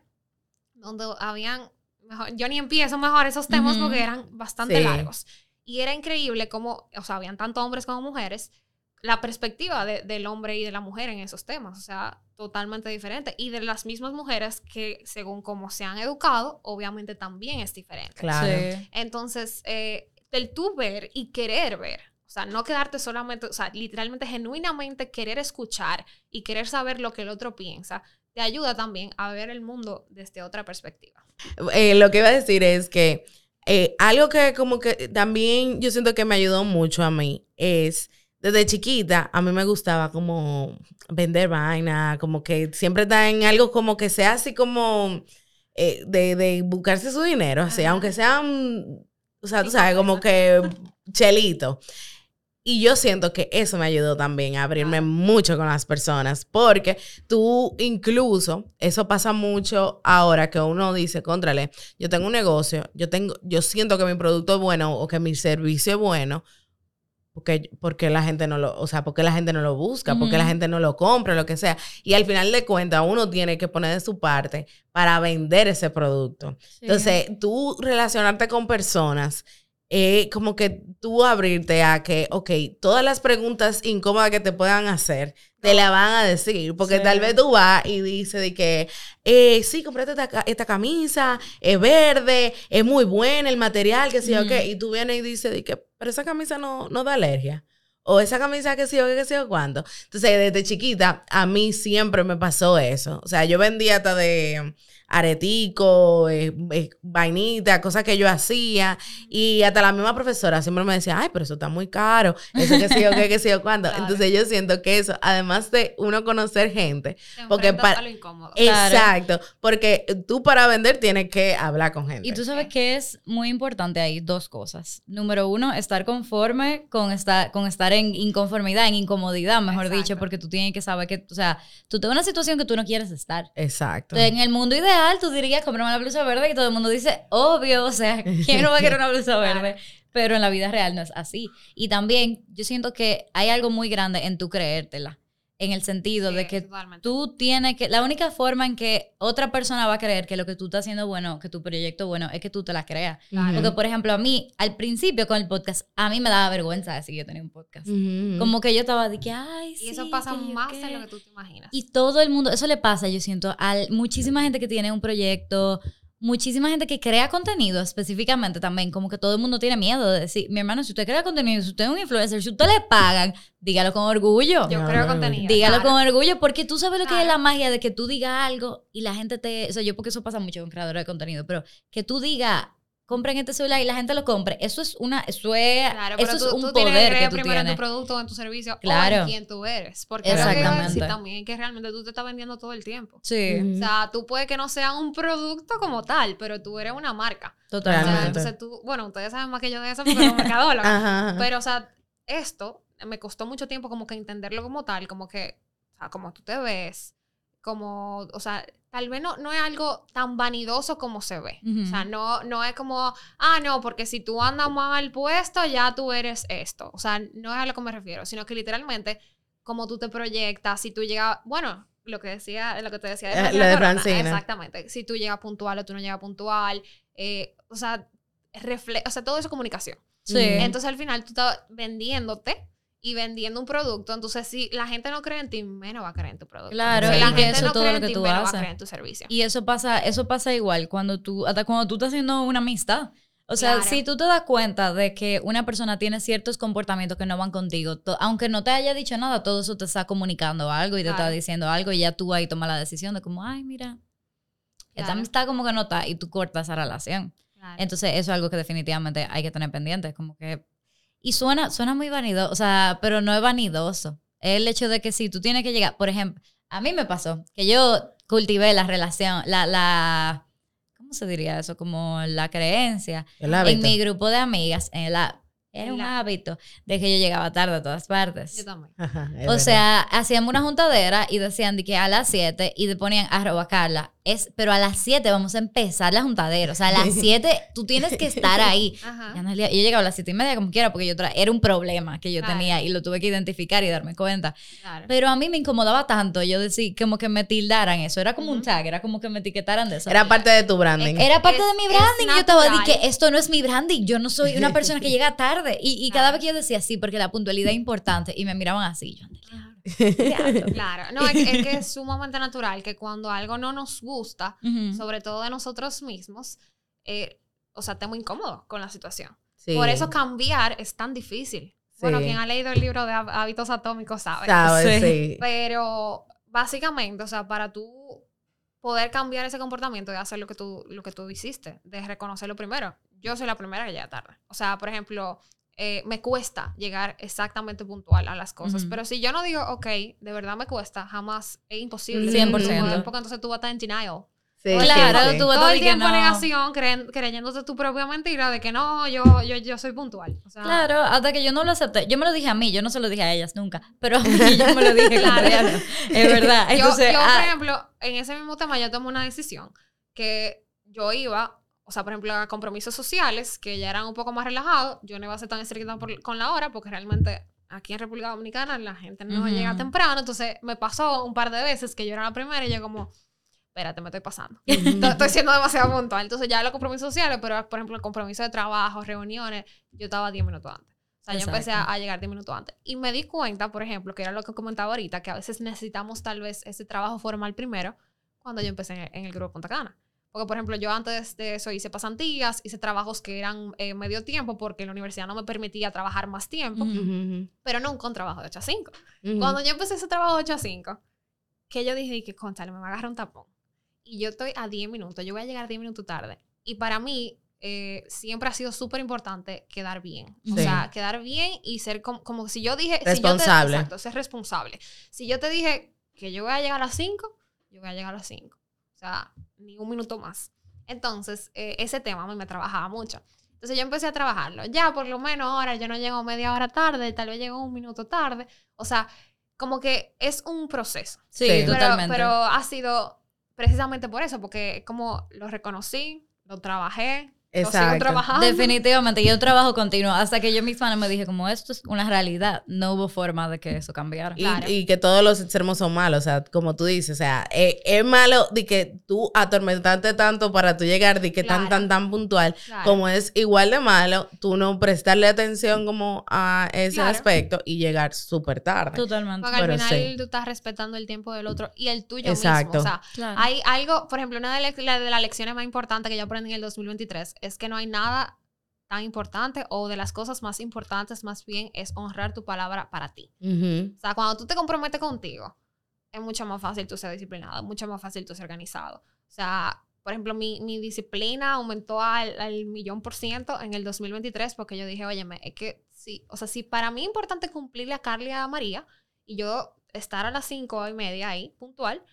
Donde habían, mejor, yo ni empiezo mejor esos temas Ujú. porque eran bastante Sí. largos. Y era increíble cómo, o sea, habían tanto hombres como mujeres, la perspectiva de- del hombre y de la mujer en esos temas, o sea, totalmente diferente. Y de las mismas mujeres que, según cómo se han educado, obviamente también es diferente. Claro. Sí. Entonces, eh, el tú ver y querer ver, o sea, no quedarte solamente, o sea, literalmente, genuinamente querer escuchar y querer saber lo que el otro piensa, te ayuda también a ver el mundo desde otra perspectiva. Eh, lo que iba a decir es que eh, algo que como que también yo siento que me ayudó mucho a mí es, desde chiquita, a mí me gustaba como vender vaina, como que siempre está en algo como que sea así como eh, de, de buscarse su dinero, así, Ajá. aunque sean, o sea, tú sabes, como que chelito. Y yo siento que eso me ayudó también a abrirme mucho con las personas, porque tú incluso, eso pasa mucho ahora que uno dice, contrale, yo tengo un negocio, yo tengo, yo siento que mi producto es bueno o que mi servicio es bueno, porque, porque la gente no lo, o sea, porque la gente no lo busca, porque la gente no lo compra, lo que sea. Y al final de cuentas, uno tiene que poner de su parte para vender ese producto. Entonces, tú relacionarte con personas, eh, como que tú abrirte a que, ok, todas las preguntas incómodas que te puedan hacer, te la van a decir, porque Sí. tal vez tú vas y dices de que, eh, sí, comprate esta, esta camisa, es verde, es muy buena el material, que sí o Ujú. qué, y tú vienes y dices de que, pero esa camisa no, no da alergia. O esa camisa que sí o qué, que sí o cuándo. Entonces, desde chiquita, a mí siempre me pasó eso. O sea, yo vendía hasta de, aretico, eh, eh, vainita, cosas que yo hacía. Y hasta la misma profesora siempre me decía, ay, pero eso está muy caro. Eso que sé yo, qué, que sé yo, [LAUGHS] cuándo. Claro. Entonces yo siento que eso, además de uno conocer gente, Te porque enfrentas pa- a lo incómodo. Claro. exacto, porque tú para vender tienes que hablar con gente. Y tú sabes que es muy importante ahí dos cosas. Número uno, estar conforme con estar, con estar en inconformidad, en incomodidad, mejor Exacto. dicho, porque tú tienes que saber que, o sea, tú te en una situación que tú no quieres estar. Exacto. Entonces, en el mundo ideal, tú dirías, comprame una blusa verde y todo el mundo dice, obvio, o sea, ¿quién no va a querer una [LAUGHS] blusa verde? Pero en la vida real no es así. Y también yo siento que hay algo muy grande en tú creértela, en el sentido Sí, de que totalmente. tú tienes que, la única forma en que otra persona va a creer que lo que tú estás haciendo bueno, que tu proyecto es bueno, es que tú te la creas. Claro. Porque, por ejemplo, a mí, al principio con el podcast, a mí me daba vergüenza decir que yo tenía un podcast. Como que yo estaba de que, ay, Y eso sí, pasa más qué". de lo que tú te imaginas. Y todo el mundo, eso le pasa, yo siento, a muchísima gente que tiene un proyecto, muchísima gente que crea contenido específicamente también, como que todo el mundo tiene miedo de decir, mi hermano, si usted crea contenido, si usted es un influencer, si usted le pagan, dígalo con orgullo. Yo No, creo contenido. Dígalo claro. con orgullo, porque tú sabes lo que es la magia de que tú digas algo y la gente te. O sea, yo, porque eso pasa mucho con creadores de contenido, pero que tú digas, compren este celular y la gente lo compre, eso es una. Eso es, Claro, eso pero es tú, un tú tienes que tú primero en tienes. tu producto, en tu servicio, o Claro. en quién tú eres. Porque lo que Exactamente. también es que realmente tú te estás vendiendo todo el tiempo. Sí. O sea, tú puedes que no sea un producto como tal, pero tú eres una marca. O sea, totalmente. Entonces tú, bueno, ustedes saben más que yo de eso porque los [LAUGHS] mercadólogos. Ajá, ajá. Pero, o sea, esto me costó mucho tiempo como que entenderlo como tal, como que, o sea, como tú te ves, como, o sea, tal vez no, no es algo tan vanidoso como se ve. O sea, no, no es como, ah, no, porque si tú andas mal puesto, ya tú eres esto. O sea, no es a lo que me refiero, sino que literalmente, como tú te proyectas, si tú llegas, bueno, lo que decía, lo que te decía de Eh, lo de Corona, Francina. Exactamente. Si tú llegas puntual o tú no llegas puntual, eh, o sea, refle o sea, todo eso es comunicación. Sí. Entonces al final tú estás vendiéndote y vendiendo un producto. Entonces, si la gente no cree en ti, menos va a creer en tu producto. Claro, si y la que gente eso no todo cree lo en que ti, tú menos va a haces. creer en tu servicio. Y eso pasa, eso pasa igual cuando tú, hasta cuando tú estás haciendo una amistad. O sea, Claro. si tú te das cuenta de que una persona tiene ciertos comportamientos que no van contigo, to- aunque no te haya dicho nada, todo eso te está comunicando algo y te está Claro. diciendo algo y ya tú ahí tomas la decisión de como, ay, mira, esta Claro. amistad como que no está y tú cortas esa relación. Entonces, eso es algo que definitivamente hay que tener pendiente, como que... Y suena, suena muy vanidoso, o sea, pero no es vanidoso. Es el hecho de que si tú tienes que llegar, por ejemplo, a mí me pasó que yo cultivé la relación, la, la, ¿cómo se diría eso? Como la creencia El hábito. en mi grupo de amigas, en la, era un hábito de que yo llegaba tarde a todas partes. Yo también. Ajá, O verdad. sea, hacíamos una juntadera y decían de que a las 7 y te ponían arroba Carla. Es, pero a las 7 vamos a empezar la juntadera. O sea, a las [LAUGHS] 7 tú tienes que estar [LAUGHS] ahí. Ajá. Y Anelia- yo llegaba a las 7 y media como quiera porque yo era un problema que yo Claro. tenía y lo tuve que identificar y darme cuenta. Claro. Pero a mí me incomodaba tanto yo decir como que me tildaran eso. Era como un tag, era como que me etiquetaran de eso. Era parte de tu branding. Era parte Es- de mi es branding. Yo estaba natural. que esto no es mi branding. Yo no soy una persona que [LAUGHS] llega tarde. Y, y cada vez que yo decía sí, porque la puntualidad es importante, y me miraban así. Yo, [LAUGHS] Claro. No, es, es que es [LAUGHS] sumamente natural que cuando algo no nos gusta, sobre todo de nosotros mismos, eh, o sea, estemos incómodos con la situación. Sí. Por eso cambiar es tan difícil. Bueno, quien ha leído el libro de hábitos atómicos sabe. Sabes, Sí. sí. Pero básicamente, o sea, para tú poder cambiar ese comportamiento de hacer lo que tú, lo que tú hiciste, de reconocerlo primero. Yo soy la primera que llega tarde. O sea, por ejemplo, eh, me cuesta llegar exactamente puntual a las cosas. Pero si yo no digo, ok, de verdad me cuesta, jamás es imposible. 100%. Porque entonces tú vas a estar en denial. Sí, Claro, sí, sí. tú vas a Todo el tiempo en no. negación, creen- creyéndote tu propia mentira de que no, yo, yo, yo soy puntual. O sea, Claro, hasta que yo no lo acepté. Yo me lo dije a mí, yo no se lo dije a ellas nunca. Pero a [LAUGHS] mí yo [LAUGHS] me lo dije Claro. Es verdad. Yo, Entonces, yo, ah, por ejemplo, en ese mismo tema yo tomé una decisión que yo iba, o sea, por ejemplo, a compromisos sociales que ya eran un poco más relajados, yo no iba a ser tan estricta por- con la hora porque realmente aquí en República Dominicana la gente no Ujú. llega temprano, entonces me pasó un par de veces que yo era la primera y yo como, espérate, me estoy pasando. [LAUGHS] Estoy estoy siendo demasiado puntual. Entonces ya los compromisos sociales, pero por ejemplo el compromiso de trabajo, reuniones, yo estaba 10 minutos antes. O sea, yo empecé a, Exacto. a llegar 10 minutos antes. Y me di cuenta, por ejemplo, que era lo que comentaba ahorita, que a veces necesitamos tal vez ese trabajo formal primero, cuando yo empecé en el, en el grupo Punta Cana. Porque, por ejemplo, yo antes de eso hice pasantías, hice trabajos que eran eh, medio tiempo, porque la universidad no me permitía trabajar más tiempo, pero nunca un trabajo de 8 a 5. ujú. Cuando yo empecé ese trabajo de 8 a 5, que yo dije que, conchale, me va a agarrar un tapón. y yo estoy a 10 minutos, yo voy a llegar 10 minutos tarde. Y para mí eh, siempre ha sido súper importante quedar bien. O Sí. sea, quedar bien y ser como, como si yo dije... Responsable. Si yo te, exacto, ser responsable. Si yo te dije que yo voy a llegar a las 5, yo voy a llegar a las 5. Sea, ni un minuto más. Entonces, eh, ese tema mí me trabajaba mucho. Entonces yo empecé a trabajarlo. Ya por lo menos ahora yo no llego media hora tarde, tal vez llego un minuto tarde. O sea, como que es un proceso. Sí, Sí. Pero, totalmente. pero ha sido precisamente por eso, porque como lo reconocí, lo trabajé, lo sigo Exacto. trabajando. Definitivamente, yo trabajo continuo hasta que yo misma no me dije como esto es una realidad, no hubo forma de que eso cambiara. Y, Claro. y que todos los extremos son malos, o sea, como tú dices, o sea, eh, es malo de que tú atormentarte tanto para tú llegar de que tan, Claro. tan, tan puntual, Claro. como es igual de malo tú no prestarle atención como a ese Claro. aspecto y llegar súper tarde. Totalmente. Porque al final sí. tú estás respetando el tiempo del otro y el tuyo Exacto. mismo. O sea, Claro. hay algo, por ejemplo, una de, la- la- de las lecciones más importantes que yo aprendí en el 2023 es que no hay nada tan importante o de las cosas más importantes más bien es honrar tu palabra para ti. Ujú. O sea, cuando tú te comprometes contigo, es mucho más fácil tú ser disciplinado, mucho más fácil tú ser organizado. O sea, por ejemplo, mi, mi disciplina aumentó al, al millón por ciento en el 2023 porque yo dije, oye, es que sí, o sea, si para mí es importante cumplirle a Carly y a María y yo estar a las cinco y media ahí, puntual,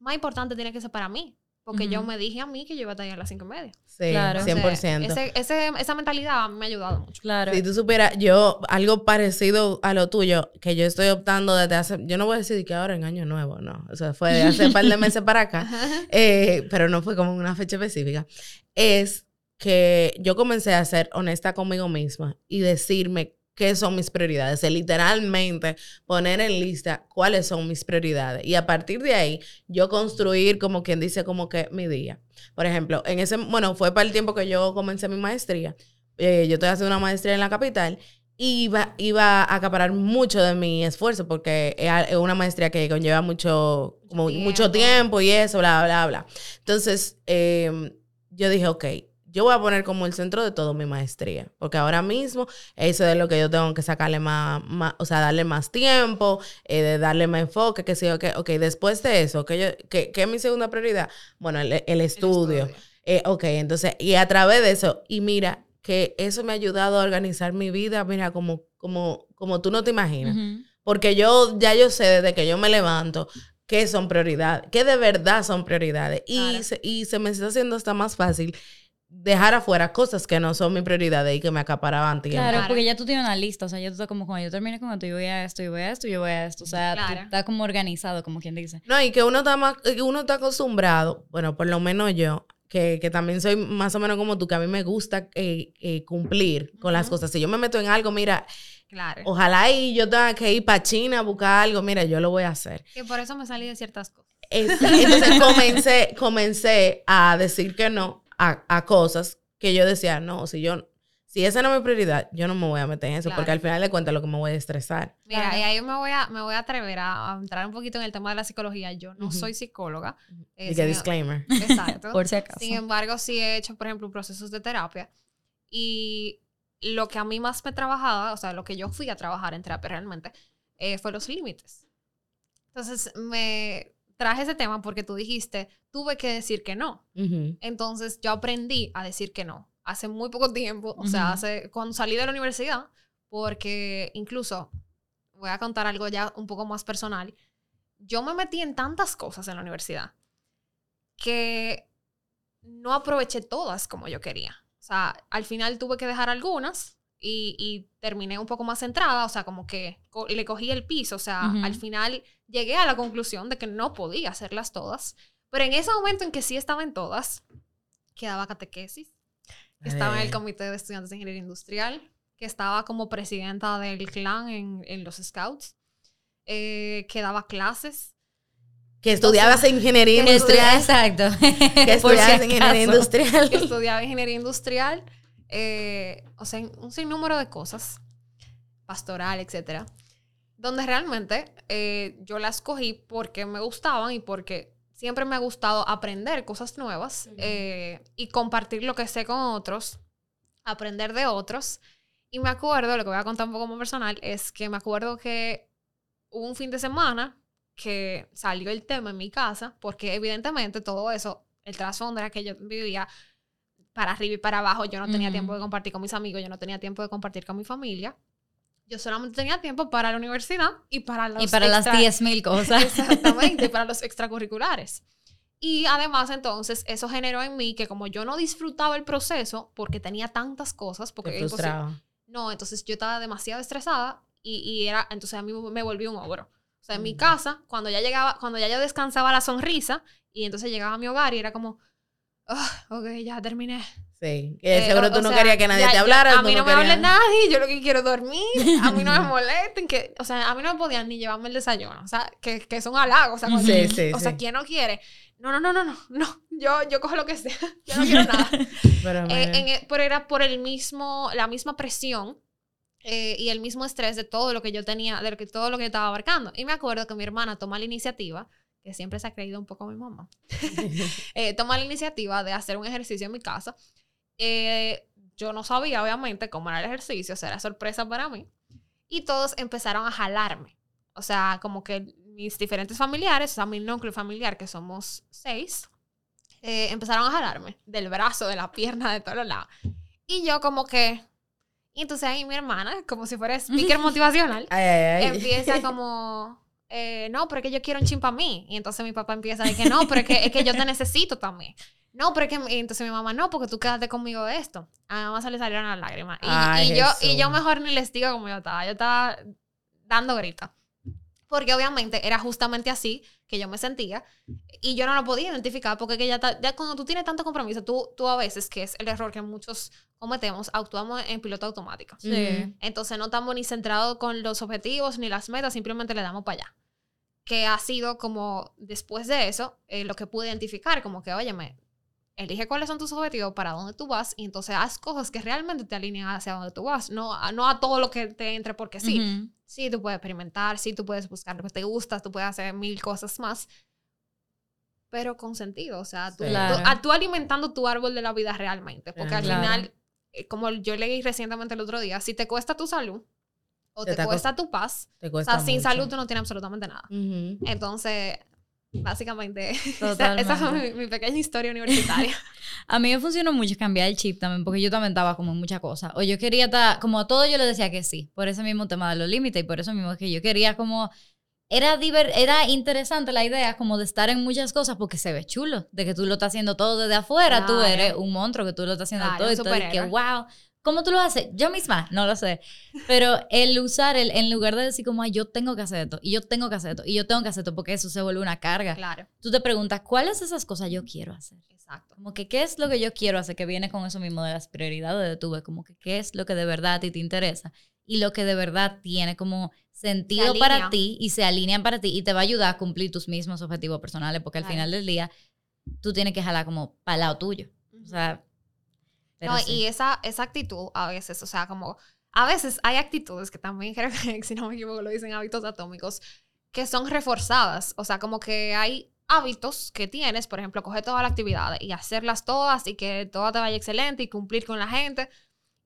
más importante tiene que ser para mí. Porque yo me dije a mí que yo iba a estar ahí a las cinco y media. Sí, Claro. 100%. Entonces, ese, ese- esa mentalidad me ha ayudado mucho. Claro. Si tú supieras, yo, algo parecido a lo tuyo, que yo estoy optando desde hace, yo no voy a decir que ahora en año nuevo, no, o sea, fue de hace un par de [LAUGHS] meses para acá, eh, pero no fue como una fecha específica, es que yo comencé a ser honesta conmigo misma y decirme qué son mis prioridades, es literalmente poner en lista cuáles son mis prioridades y a partir de ahí yo construir como quien dice como que mi día. Por ejemplo, en ese, bueno, fue para el tiempo que yo comencé mi maestría, eh, yo estoy haciendo una maestría en la capital y iba, iba a acaparar mucho de mi esfuerzo porque es una maestría que conlleva mucho, como Tiempo. mucho tiempo y eso, bla, bla, bla. Entonces, eh, yo dije, ok, yo voy a poner como el centro de todo mi maestría, porque ahora mismo eso es lo que yo tengo que sacarle más, más o sea, darle más tiempo, eh, de darle más enfoque, que sí, ok, ok, después de eso, yo, que, que es mi segunda prioridad, bueno, el, el estudio. estudio. Eh, ok, entonces, y a través de eso, y mira, que eso me ha ayudado a organizar mi vida, mira, como, como, como tú no te imaginas. Porque yo, ya yo sé desde que yo me levanto qué son prioridades, qué de verdad son prioridades. Y, se, y se me está haciendo hasta más fácil dejar afuera cosas que no son mi prioridades y que me acaparaban tiempo. Claro, porque ya tú tienes una lista, o sea, ya tú estás como cuando yo termine con esto, yo voy a esto, yo voy a esto, yo voy a esto, o sea, tú Claro. estás como organizado, como quien dice. No, y que uno está más, que uno está acostumbrado, bueno, por lo menos yo, que, que también soy más o menos como tú, que a mí me gusta eh, eh, cumplir con las cosas. Si yo me meto en algo, mira, Claro. ojalá y yo tenga que ir para China a buscar algo, mira, yo lo voy a hacer. Que por eso me salí de ciertas cosas. Es- Entonces comencé, comencé a decir que no a, a cosas que yo decía, no, si yo, si esa no es mi prioridad, yo no me voy a meter en eso, Claro. porque al final de cuentas lo que me voy a estresar. Mira, Claro. y ahí me voy a, me voy a atrever a, a entrar un poquito en el tema de la psicología. Yo no Ujú. soy psicóloga. eh, Y que sin- disclaimer. [LAUGHS] Exacto. Por si acaso. Sin embargo, sí he hecho, por ejemplo, procesos de terapia. Y lo que a mí más me trabajaba, o sea, lo que yo fui a trabajar en terapia realmente, eh, fue los límites. Entonces, me traje ese tema porque tú dijiste, tuve que decir que no. Entonces, yo aprendí a decir que no. Hace muy poco tiempo, o sea, hace, cuando salí de la universidad, porque incluso, voy a contar algo ya un poco más personal, yo me metí en tantas cosas en la universidad que no aproveché todas como yo quería. O sea, al final tuve que dejar algunas y, y terminé un poco más centrada, o sea, como que co- le cogí el piso, o sea, Ujú. al final llegué a la conclusión de que no podía hacerlas todas, pero en ese momento en que sí estaba en todas, quedaba catequesis, que estaba en el comité de estudiantes de ingeniería industrial, que estaba como presidenta del clan en, en los scouts, eh, que daba clases, Que estudiabas ingeniería que industrial. Exacto. Que [LAUGHS] Por si estudiabas ingeniería industrial. que estudiaba ingeniería industrial, eh, o sea, un sinnúmero de cosas, pastoral, etcétera, donde realmente eh, yo las cogí porque me gustaban y porque siempre me ha gustado aprender cosas nuevas eh, y compartir lo que sé con otros, aprender de otros. Y me acuerdo, lo que voy a contar un poco más personal, es que me acuerdo que hubo un fin de semana que salió el tema en mi casa, porque evidentemente todo eso, el trasfondo era que yo vivía para arriba y para abajo, yo no tenía tiempo de compartir con mis amigos, yo no tenía tiempo de compartir con mi familia. Yo solamente tenía tiempo para la universidad y para los Y para las extra- 10.000 [LAUGHS] cosas. Exactamente, y para [LAUGHS] los extracurriculares. Y además, entonces, eso generó en mí que como yo no disfrutaba el proceso porque tenía tantas cosas, porque imposible- frustraba. no, entonces yo estaba demasiado estresada y, y era, entonces a mí me volví un ogro. O sea, en mi Mm. casa, cuando ya llegaba, cuando ya yo descansaba la sonrisa y entonces llegaba a mi hogar y era como, "Ah, ok, ya terminé. Sí. Eh, seguro o- tú o no sea, querías que nadie ya- te ya- hablara. A tú mí no, me querías- hable nadie, yo lo que quiero es dormir, a mí no me [LAUGHS] molesten, que, o sea, a mí no me podían ni llevarme el desayuno, o sea, que, que es un halago, o sea, cuando- Sí, sí, o sí. sea, ¿quién no quiere? No, no, no, no, no, no, yo, yo cojo lo que sea, [LAUGHS] yo no quiero nada. [LAUGHS] Pero, Eh, en e- pero era por el mismo, la misma presión eh, y el mismo estrés de todo lo que yo tenía, de lo que, todo lo que yo estaba abarcando. Y me acuerdo que mi hermana toma la iniciativa, que siempre se ha creído un poco mi mamá, [LAUGHS] eh, toma la iniciativa de hacer un ejercicio en mi casa. Eh, yo no sabía, obviamente, cómo era el ejercicio, o sea, era sorpresa para mí. Y todos empezaron a jalarme. O sea, como que mis diferentes familiares, o sea, mi núcleo familiar, que somos seis, eh, empezaron a jalarme del brazo, de la pierna, de todos los lados. Y yo como que... Y entonces ahí mi hermana, como si fuera speaker [LAUGHS] motivacional, ay, ay, ay. empieza como... eh, no, pero es que yo quiero un chin para mí. Y entonces mi papá empieza a decir que no, pero es que, es que yo te necesito también. No, pero es que... y entonces mi mamá, no, porque tú quédate conmigo de esto. A mi mamá se le salieron las lágrimas. Y, Ay, y yo, y yo mejor ni les digo como yo estaba. Yo estaba dando gritos. Porque obviamente era justamente así que yo me sentía y yo no lo podía identificar porque que ya, ta- ya cuando tú tienes tanto compromiso, tú, tú a veces, que es el error que muchos cometemos, actuamos en piloto automático. Sí. Entonces no estamos ni centrados con los objetivos ni las metas, simplemente le damos para allá. Que ha sido como después de eso eh, lo que pude identificar, como que, óyeme, elige cuáles son tus objetivos, para dónde tú vas y entonces haz cosas que realmente te alineen hacia dónde tú vas, no, a- no a todo lo que te entre porque sí. Ujú. Sí, tú puedes experimentar, sí, tú puedes buscar lo que te gusta, tú puedes hacer mil cosas más, pero con sentido, o sea, tú. Claro. tú- a- tú alimentando tu árbol de la vida realmente, porque al final, eh, como yo leí recientemente el otro día, si te cuesta tu salud o Te te, cuesta tu paz, Te o cuesta sea, sin mucho. salud tú no tienes absolutamente nada. Ujú. Entonces, básicamente, [LAUGHS] esa, esa fue mi, mi pequeña historia universitaria. [LAUGHS] A mí me funcionó mucho cambiar el chip también, porque yo también estaba como en muchas cosas. O yo quería estar, como a todo yo le decía que sí, por ese mismo tema de los límites y por eso mismo que yo quería como, era, diver, era interesante la idea como de estar en muchas cosas porque se ve chulo, de que tú lo estás haciendo todo desde afuera, tú Claro. eres un monstruo que tú lo estás haciendo Claro, todo y todo, y que wow. ¿Cómo tú lo haces? Yo misma, no lo sé. Pero el usar, el, en lugar de decir como, ay, yo tengo que hacer esto, y yo tengo que hacer esto, y yo tengo que hacer esto, porque eso se vuelve una carga. claro, Tú te preguntas, ¿cuáles de esas cosas yo quiero hacer? exacto. Como que qué es lo que yo quiero hacer, que viene con eso mismo de las prioridades de tu vida, como que qué es lo que de verdad a ti te interesa y lo que de verdad tiene como sentido para ti y se alinean para ti y te va a ayudar a cumplir tus mismos objetivos personales, porque al Claro. final del día tú tienes que jalar como para el lado tuyo. O sea, pero No, sí. y esa, esa actitud a veces, o sea, como a veces hay actitudes que también [LAUGHS] creo que, si no me equivoco, lo dicen hábitos atómicos, que son reforzadas. O sea, como que hay hábitos que tienes, por ejemplo, coger todas las actividades y hacerlas todas y que todo te vaya excelente y cumplir con la gente.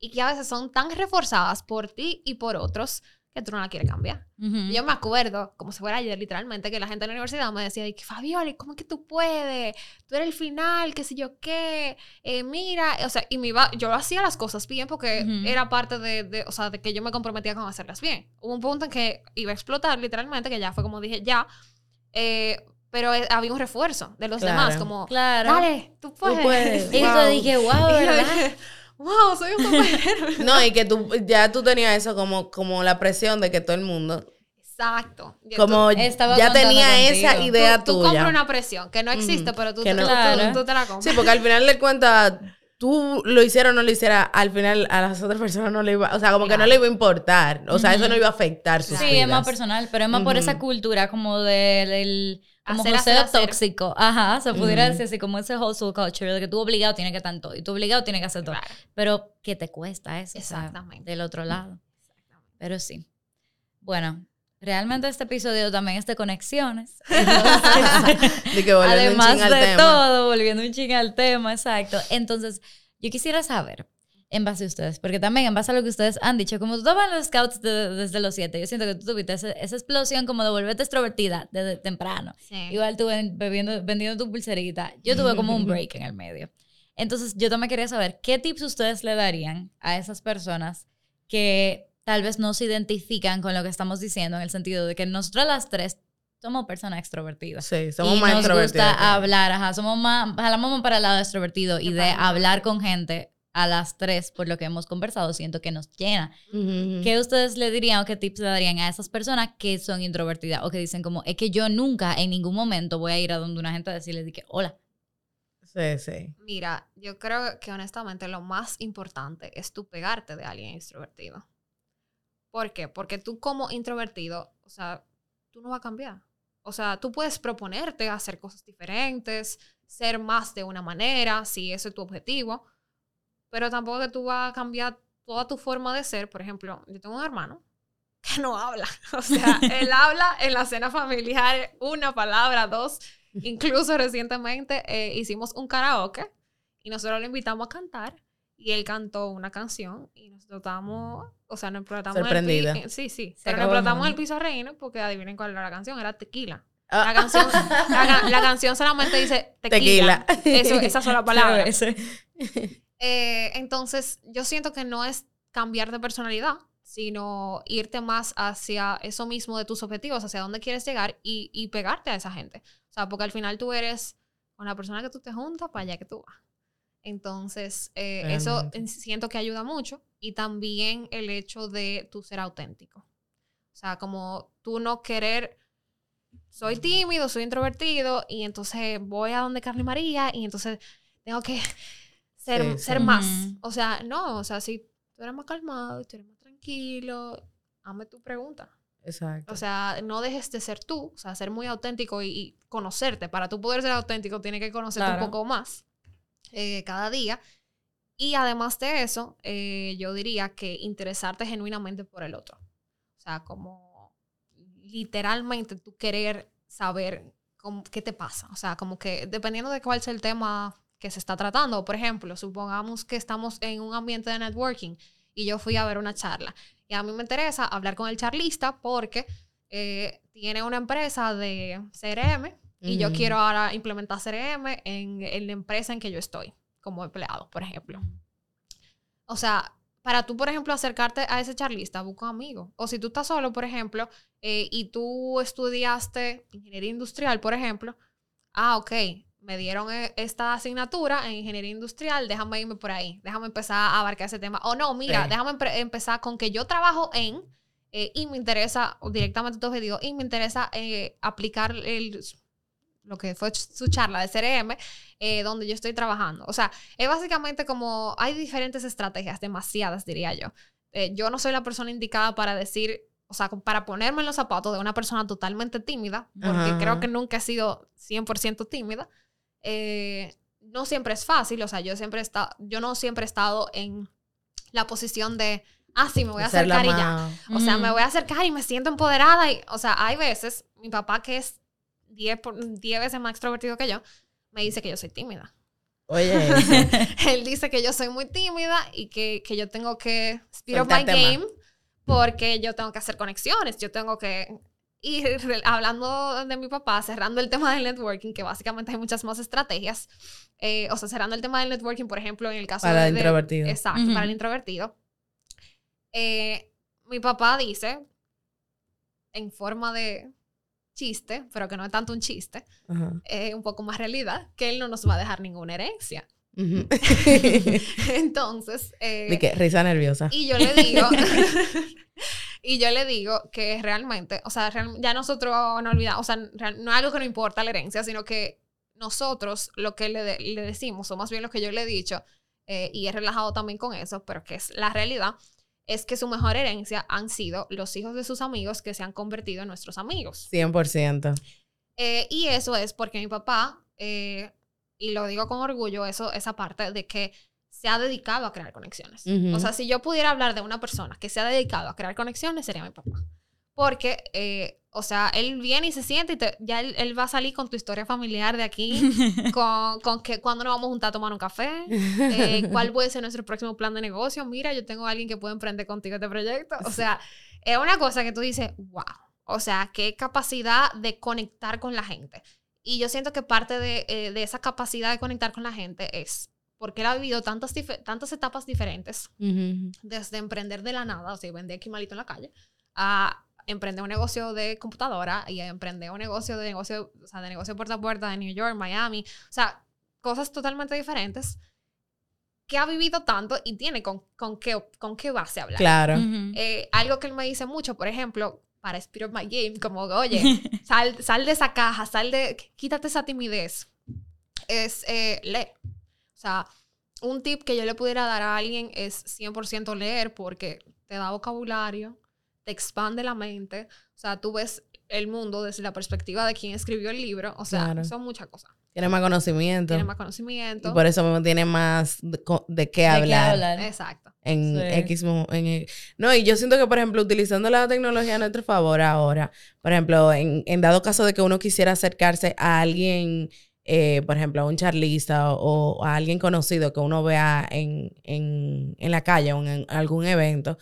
Y que a veces son tan reforzadas por ti y por otros que tú no la quieres cambiar. Ujú. Yo me acuerdo, como si fuera ayer, literalmente, que la gente en la universidad me decía, que Fabiola, ¿cómo es que tú puedes? Tú eres el final, qué sé yo qué, eh, mira, o sea, y me iba, yo hacía las cosas bien porque Ujú. era parte de, de, o sea, de que yo me comprometía con hacerlas bien. Hubo un punto en que iba a explotar, literalmente, que ya fue como dije, ya, eh, pero eh, había un refuerzo de los Claro. demás, como, Claro. dale, tú puedes. puedes. [LAUGHS] Y yo Wow. dije, wow, yo ¿verdad? Wow, soy un superhéroe. [LAUGHS] No, y que tú ya tú tenías eso como, como la presión de que todo el mundo, Exacto. Y como Estaba ya tenía esa idea tú, tú tuya. compras una presión que no existe, Ujú. pero tú, te- no. tú- Claro. tú te la compras. Sí, porque al final de cuentas, tú lo hiciera o no lo hiciera, al final a las otras personas no le iba, o sea, como que no le iba a importar, o sea, eso no iba a afectar sus Sí, vidas. es más personal, pero es más por esa cultura como de- del como Hacer, joseo hacer, hacer. tóxico. Ajá, se pudiera decir así, como ese hustle culture de que tú obligado tienes que estar en todo y tú obligado tienes que hacer todo. Claro. Pero ¿qué te cuesta eso? O sea, Exactamente. del otro lado. Pero sí. Bueno, realmente este episodio también es de conexiones. [LAUGHS] [LAUGHS] De que volviendo un Además chin al de tema. todo, volviendo un ching al tema, exacto. Entonces, yo quisiera saber, en base a ustedes, porque también en base a lo que ustedes han dicho, como tú estabas en los scouts de- desde los siete, yo siento que tú tuviste ese- esa explosión como de volverte extrovertida desde temprano. Sí. Igual tú bebiendo, vendiendo tu pulserita. Yo tuve como un break en el medio. Entonces, yo también quería saber qué tips ustedes le darían a esas personas que tal vez no se identifican con lo que estamos diciendo, en el sentido de que nosotras las tres somos personas extrovertidas. Sí, somos y más nos extrovertidos. gusta hablar, ajá, somos más, jalamos más para el lado extrovertido y de hablar con gente a las tres, por lo que hemos conversado, siento que nos llena. Ujú. ¿Qué ustedes le dirían o qué tips le darían a esas personas que son introvertidas o que dicen como, es que yo nunca en ningún momento voy a ir a donde una gente a decirle de que, hola? Sí, sí. Mira, yo creo que honestamente lo más importante es tú pegarte de alguien extrovertido. ¿Por qué? Porque tú como introvertido, o sea, tú no vas a cambiar. O sea, tú puedes proponerte hacer cosas diferentes, ser más de una manera, si ese es tu objetivo, pero tampoco que tú vas a cambiar toda tu forma de ser. Por ejemplo, yo tengo un hermano que no habla. [LAUGHS] O sea, él [LAUGHS] habla en la cena familiar una palabra, dos. Incluso recientemente eh, hicimos un karaoke y nosotros lo invitamos a cantar y él cantó una canción y nosotros estábamos, o sea, nos explotamos Sorprendida. eh, Sí, sí, Se pero nos explotamos el piso a reírnos porque adivinen cuál era la canción, era Tequila. Ah. La canción, la, la canción solamente dice [LAUGHS] tequila. Tequila. Eso, esa sola palabra. Eh, entonces, yo siento que no es cambiar de personalidad, sino irte más hacia eso mismo de tus objetivos, hacia dónde quieres llegar y, y pegarte a esa gente. O sea, porque al final tú eres con la persona que tú te juntas para allá que tú vas. Entonces, eh, eso siento que ayuda mucho y también el hecho de tú ser auténtico. O sea, como tú no querer, soy tímido, soy introvertido y entonces voy a donde Carly María y entonces tengo que ser, Sí, ser sí. más. O sea, no, o sea, si tú eres más calmado tú eres más tranquilo, hazme tu pregunta. Exacto. O sea, no dejes de ser tú, o sea, ser muy auténtico y, y conocerte. Para tú poder ser auténtico, tienes que conocerte Claro. un poco más eh, cada día. Y además de eso, eh, yo diría que interesarte genuinamente por el otro. O sea, como literalmente tú querer saber cómo- qué te pasa. O sea, como que dependiendo de cuál sea el tema que se está tratando. Por ejemplo, supongamos que estamos en un ambiente de networking y yo fui a ver una charla. Y a mí me interesa hablar con el charlista porque eh, tiene una empresa de CRM y yo quiero ahora implementar CRM en, en la empresa en que yo estoy como empleado, por ejemplo. O sea, para tú, por ejemplo, acercarte a ese charlista, busca un amigo. O si tú estás solo, por ejemplo, eh, y tú estudiaste ingeniería industrial, por ejemplo, ah, ok, me dieron eh, esta asignatura en ingeniería industrial, déjame irme por ahí, déjame empezar a abarcar ese tema. O no, mira, Sí. déjame empre- empezar con que yo trabajo en, eh, y me interesa, directamente tu objetivo, y me interesa eh, aplicar el, lo que fue su charla de CRM, eh, donde yo estoy trabajando. O sea, es básicamente como hay diferentes estrategias, demasiadas diría yo. Eh, yo no soy la persona indicada para decir, o sea, para ponerme en los zapatos de una persona totalmente tímida, porque Ajá. creo que nunca he sido 100% tímida. Eh, no siempre es fácil, o sea, yo siempre he estado, yo no siempre he estado en la posición de, ah, sí, me voy a acercar y ya. O sea, Mm. me voy a acercar y me siento empoderada. Y, o sea, hay veces, mi papá, que es 10 por- 10 veces más extrovertido que yo, me dice que yo soy tímida. Oye. [LAUGHS] Él dice que yo soy muy tímida y que, que yo tengo que speed up my game porque yo tengo que hacer conexiones, yo tengo que... Y re- hablando de mi papá, cerrando el tema del networking, que básicamente hay muchas más estrategias, eh, o sea, cerrando el tema del networking, por ejemplo, en el caso Para de... el de- introvertido. Exacto, Ujú. para el introvertido. Eh, mi papá dice, en forma de chiste, pero que no es tanto un chiste, Ajá. es un poco más realidad, que él no nos va a dejar ninguna herencia. Ujú. [LAUGHS] [LAUGHS] Entonces, eh, De que risa nerviosa. y yo le digo, [LAUGHS] y yo le digo que realmente, o sea, real- ya nosotros no olvidamos, o sea, real- no es algo que no importa la herencia, sino que nosotros lo que le, de- le decimos, o más bien lo que yo le he dicho, eh, y he relajado también con eso, pero que es la realidad, es que su mejor herencia han sido los hijos de sus amigos que se han convertido en nuestros amigos. 100%. Eh, y eso es porque mi papá, eh, y lo digo con orgullo, eso, esa parte de que se ha dedicado a crear conexiones. O sea, si yo pudiera hablar de una persona que se ha dedicado a crear conexiones, sería mi papá. Porque, eh, o sea, él viene y se siente y te- ya él, él va a salir con tu historia familiar de aquí, [LAUGHS] con, con que cuándo nos vamos a juntar a tomar un café, eh, [LAUGHS] cuál puede ser nuestro próximo plan de negocio. Mira, yo tengo a alguien que puede emprender contigo este proyecto. O sea, es una cosa que tú dices, wow. O sea, qué capacidad de conectar con la gente. Y yo siento que parte de, eh, de esa capacidad de conectar con la gente es porque él ha vivido tantas, tantas etapas diferentes, desde emprender de la nada, o sea, vender aquí malito en la calle, a emprender un negocio de computadora y a emprender un negocio de negocio, o sea, de negocio puerta a puerta de New York, Miami, o sea, cosas totalmente diferentes que ha vivido tanto y tiene con, con, qué, con qué base hablar. Claro. Eh, algo que él me dice mucho, por ejemplo, para Spirit of My Game, como, oye, [LAUGHS] sal, sal de esa caja, sal de, quítate esa timidez, es eh, lee. O sea, un tip que yo le pudiera dar a alguien es 100% leer porque te da vocabulario, te expande la mente, o sea, tú ves el mundo desde la perspectiva de quien escribió el libro, o sea, Claro. son muchas cosas. Tiene más conocimiento. Tiene más Y conocimiento. por eso mismo tiene más de, de qué ¿De hablar. hablar? Exacto. en Sí. X en no y yo siento que por ejemplo utilizando la tecnología a nuestro favor ahora por ejemplo en, en dado caso de que uno quisiera acercarse a alguien eh, por ejemplo a un charlista o, o a alguien conocido que uno vea en, en, en la calle o en, en algún evento o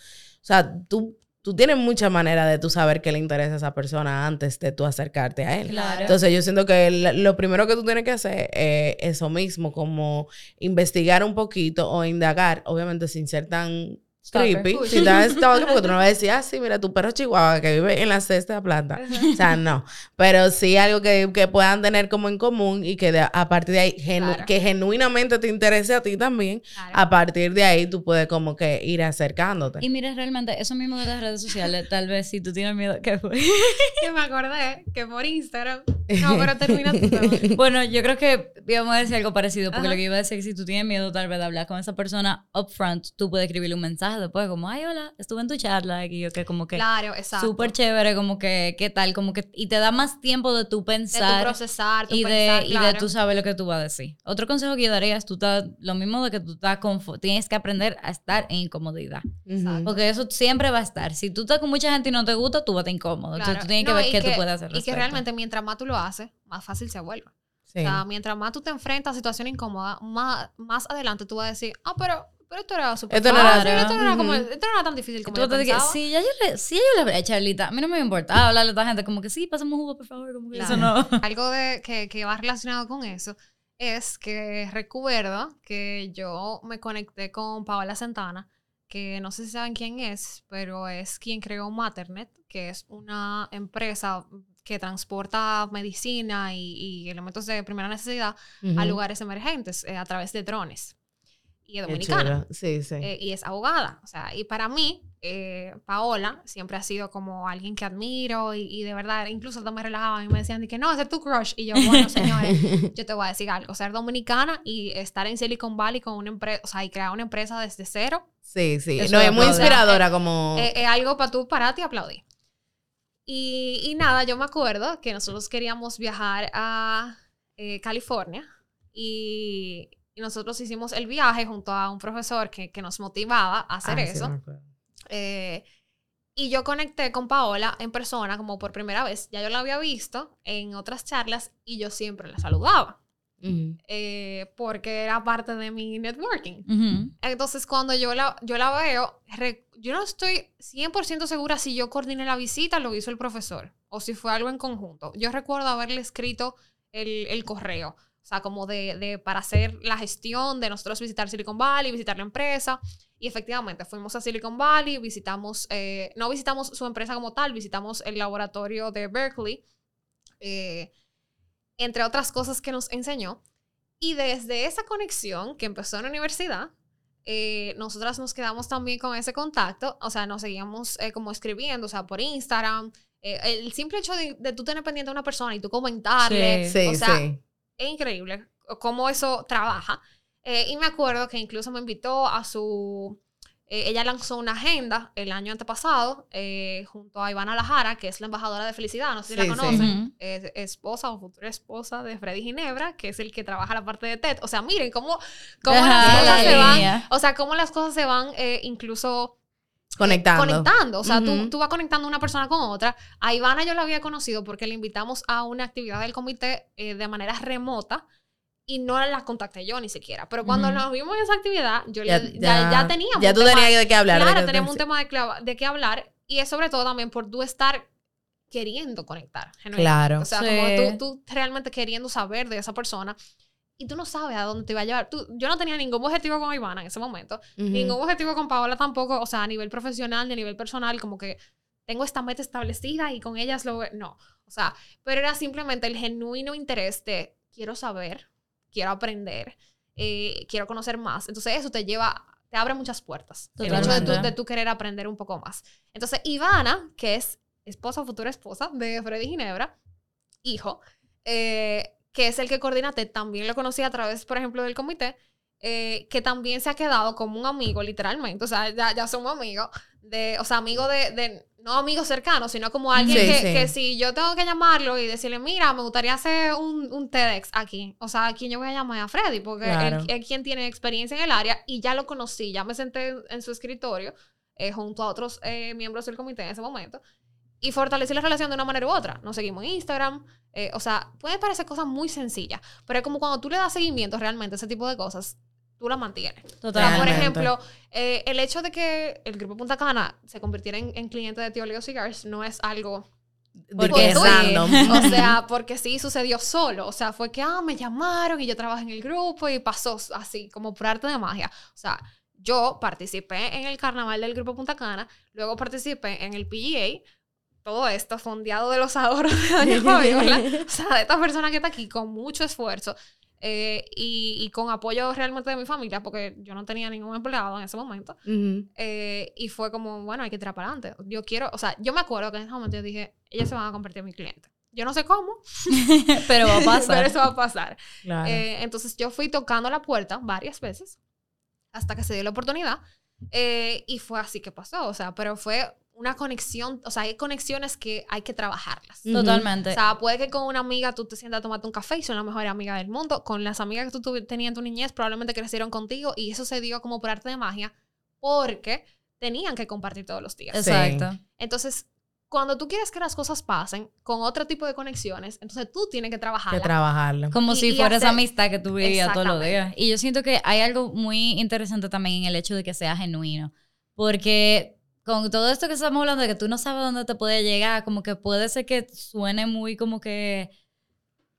sea tú tú tienes mucha manera de tú saber qué le interesa a esa persona antes de tú acercarte a él Claro. entonces yo siento que lo primero que tú tienes que hacer es eso mismo, como investigar un poquito o indagar, obviamente sin ser tan. Creepy, Uy. sin tan stalker, porque tú no vas a decir, ah, sí, mira, tu perro chihuahua que vive en la sexta planta. O sea, no. Pero sí algo que, que puedan tener como en común y que de- a partir de ahí, genu- Claro. que genuinamente te interese a ti también, Claro. a partir de ahí tú puedes como que ir acercándote. Y mira, realmente, eso mismo de las redes sociales, tal vez si tú tienes miedo, ¿qué fue? [LAUGHS] que me acordé que por Instagram. No, pero [LAUGHS] termina tu tema. Bueno, yo creo que íbamos a decir algo parecido, porque Ajá. lo que iba a decir es que si tú tienes miedo tal vez de hablar con esa persona upfront, tú puedes escribirle un mensaje después, como, ay, hola, estuve en tu charla, y yo que como que Claro, exacto. súper chévere, como que, ¿qué tal? Como que, y te da más tiempo de tú de tu pensar procesar, tu y de, pensar, y de claro. tú sabes lo que tú vas a decir. Otro consejo que yo daría es tú estás, lo mismo de que tú estás tienes que aprender a estar en incomodidad. Ujú. Porque eso siempre va a estar. Si tú estás con mucha gente y no te gusta, tú vas a estar incómodo. Claro. Entonces tú tienes que No, ver y qué tú puedes hacer. Y que respecto. realmente mientras más tú lo haces, más fácil se vuelve. Sí. O sea, mientras más tú te enfrentas a situaciones incómodas, más, más adelante tú vas a decir, ah, pero, pero esto era súper Esto no era- esto no era como- esto no era tan difícil como yo pensaba. sí, ya yo le, sí, yo le hablé a Charlita. A mí no me importa hablarle a esta gente como que sí, pasamos jugo, por favor. Como que eso no. [LAUGHS] Algo de, que, que va relacionado con eso es que recuerdo que yo me conecté con Paola Santana, que no sé si saben quién es, pero es quien creó Maternet, que es una empresa que transporta medicina y, y elementos de primera necesidad a Ujú. lugares emergentes eh, a través de drones. Y es dominicana. Sí, sí. eh, y es abogada. O sea, y para mí, eh, Paola siempre ha sido como alguien que admiro y, y de verdad, incluso hasta me relajaban y me decían de que no, ese es tu crush. Y yo, bueno, señores, [LAUGHS] yo te voy a decir algo. Ser dominicana y estar en Silicon Valley con una empresa, o sea, y crear una empresa desde cero, Sí, sí. No, es muy inspiradora como... eh, es algo para tú pararte y aplaudir. Y, y nada, yo me acuerdo que nosotros queríamos viajar a eh, California y, y nosotros hicimos el viaje junto a un profesor que, que nos motivaba a hacer Ah, sí, eso. acuerdo. Eh, y yo conecté con Paola en persona como por primera vez. Ya yo la había visto en otras charlas y yo siempre la saludaba Ujú. eh, porque era parte de mi networking. Ujú. Entonces, cuando yo la, yo la veo, re- yo no estoy 100% segura si yo coordiné la visita, lo hizo el profesor, o si fue algo en conjunto. Yo recuerdo haberle escrito el, el correo, o sea, como de, de para hacer la gestión de nosotros visitar Silicon Valley, visitar la empresa. Y efectivamente, fuimos a Silicon Valley, visitamos, eh, no visitamos su empresa como tal, visitamos el laboratorio de Berkeley, eh, entre otras cosas que nos enseñó. Y desde esa conexión que empezó en la universidad, eh, nosotras nos quedamos también con ese contacto, o sea, nos seguíamos eh, como escribiendo, o sea, por Instagram. Eh, el simple hecho de, de tú tener pendiente a una persona y tú comentarle, Sí. Sí, o sea, sí. Es increíble cómo eso trabaja. Eh, y me acuerdo que incluso me invitó a su... eh, ella lanzó una agenda el año antepasado eh, junto a Ivana Lajara, que es la embajadora de felicidad, no sé si Sí, la sí. conocen. Ujú. Es esposa o futura esposa de Freddy Ginebra, que es el que trabaja la parte de TED. O sea, miren cómo, cómo Ajá, las cosas la se van. O sea, cómo las cosas se van eh, incluso Conectando. conectando. O sea, tú, tú vas conectando una persona con otra. A Ivana yo la había conocido porque le invitamos a una actividad del comité eh, de manera remota y no la contacté yo ni siquiera. Pero cuando nos vimos en esa actividad, yo Ya, le- ya, ya teníamos. Ya tú tema- tenías de qué hablar. Claro, tenemos un tema de, de qué hablar y es sobre todo también por tú estar queriendo conectar. Claro. O sea, Sí. como tú, tú realmente queriendo saber de esa persona y tú no sabes a dónde te va a llevar. Tú, yo no tenía ningún objetivo con Ivana en ese momento, Ujú. ningún objetivo con Paola tampoco, o sea, a nivel profesional ni a nivel personal, como que tengo esta meta establecida y con ellas lo... No, o sea, pero era simplemente el genuino interés de quiero saber, quiero aprender, eh, quiero conocer más. Entonces eso te lleva, te abre muchas puertas. El hecho de tú, Totalmente. de tú querer aprender un poco más. Entonces Ivana, que es esposa, futura esposa de Freddy Ginebra, hijo, eh, que es el que coordina TED, también lo conocí a través, por ejemplo, del comité, eh, que también se ha quedado como un amigo, literalmente. O sea, ya, ya somos amigos, de, o sea, amigo de, de- no amigos cercanos, sino como alguien Sí, que, sí. que si yo tengo que llamarlo y decirle, mira, me gustaría hacer un, un TEDx aquí. O sea, ¿a quién yo voy a llamar? A Freddy, porque Claro. él es quien tiene experiencia en el área y ya lo conocí, ya me senté en, en su escritorio eh, junto a otros eh, miembros del comité en ese momento y fortalecí la relación de una manera u otra. Nos seguimos en Instagram. eh, o sea, puede parecer cosas muy sencillas, pero es como cuando tú le das seguimiento realmente a ese tipo de cosas, tú las mantienes. O sea, por Totalmente. ejemplo, eh, el hecho de que el grupo Punta Cana se convirtiera en, en cliente de Tío Leo Cigars no es algo Porque es random. o sea, porque sí sucedió solo. O sea, fue que, ah, me llamaron y yo trabajé en el grupo y pasó así, como por arte de magia. O sea, yo participé en el carnaval del grupo Punta Cana, luego participé en el PGA. Todo esto fondeado de los ahorros de Doña [LAUGHS] Fabiola. O sea, de esta persona que está aquí con mucho esfuerzo eh, y, y con apoyo realmente de mi familia, porque yo no tenía ningún empleado en ese momento. Ujú. Eh, y fue como, bueno, hay que tirar para adelante. Yo quiero, o sea, yo me acuerdo que en ese momento yo dije, ellos se van a convertir en mi cliente. Yo no sé cómo, [LAUGHS] Pero va a pasar. [LAUGHS] pero eso va a pasar. Claro. Eh, entonces yo fui tocando la puerta varias veces hasta que se dio la oportunidad eh, y fue así que pasó, o sea, pero fue una conexión, o sea, hay conexiones que hay que trabajarlas. Totalmente. O sea, puede que con una amiga tú te sientas a tomarte un café y son la mejor amiga del mundo. Con las amigas que tú tenías en tu niñez probablemente crecieron contigo y eso se dio como por arte de magia porque tenían que compartir todos los días. Sí. Exacto. Entonces, cuando tú quieres que las cosas pasen con otro tipo de conexiones, entonces tú tienes que que trabajarla. Como Y- si fuera esa amistad que tú vivías todos los días. Y yo siento que hay algo muy interesante también en el hecho de que sea genuino. Porque con todo esto que estamos hablando de que tú no sabes dónde te puede llegar, como que puede ser que suene muy como que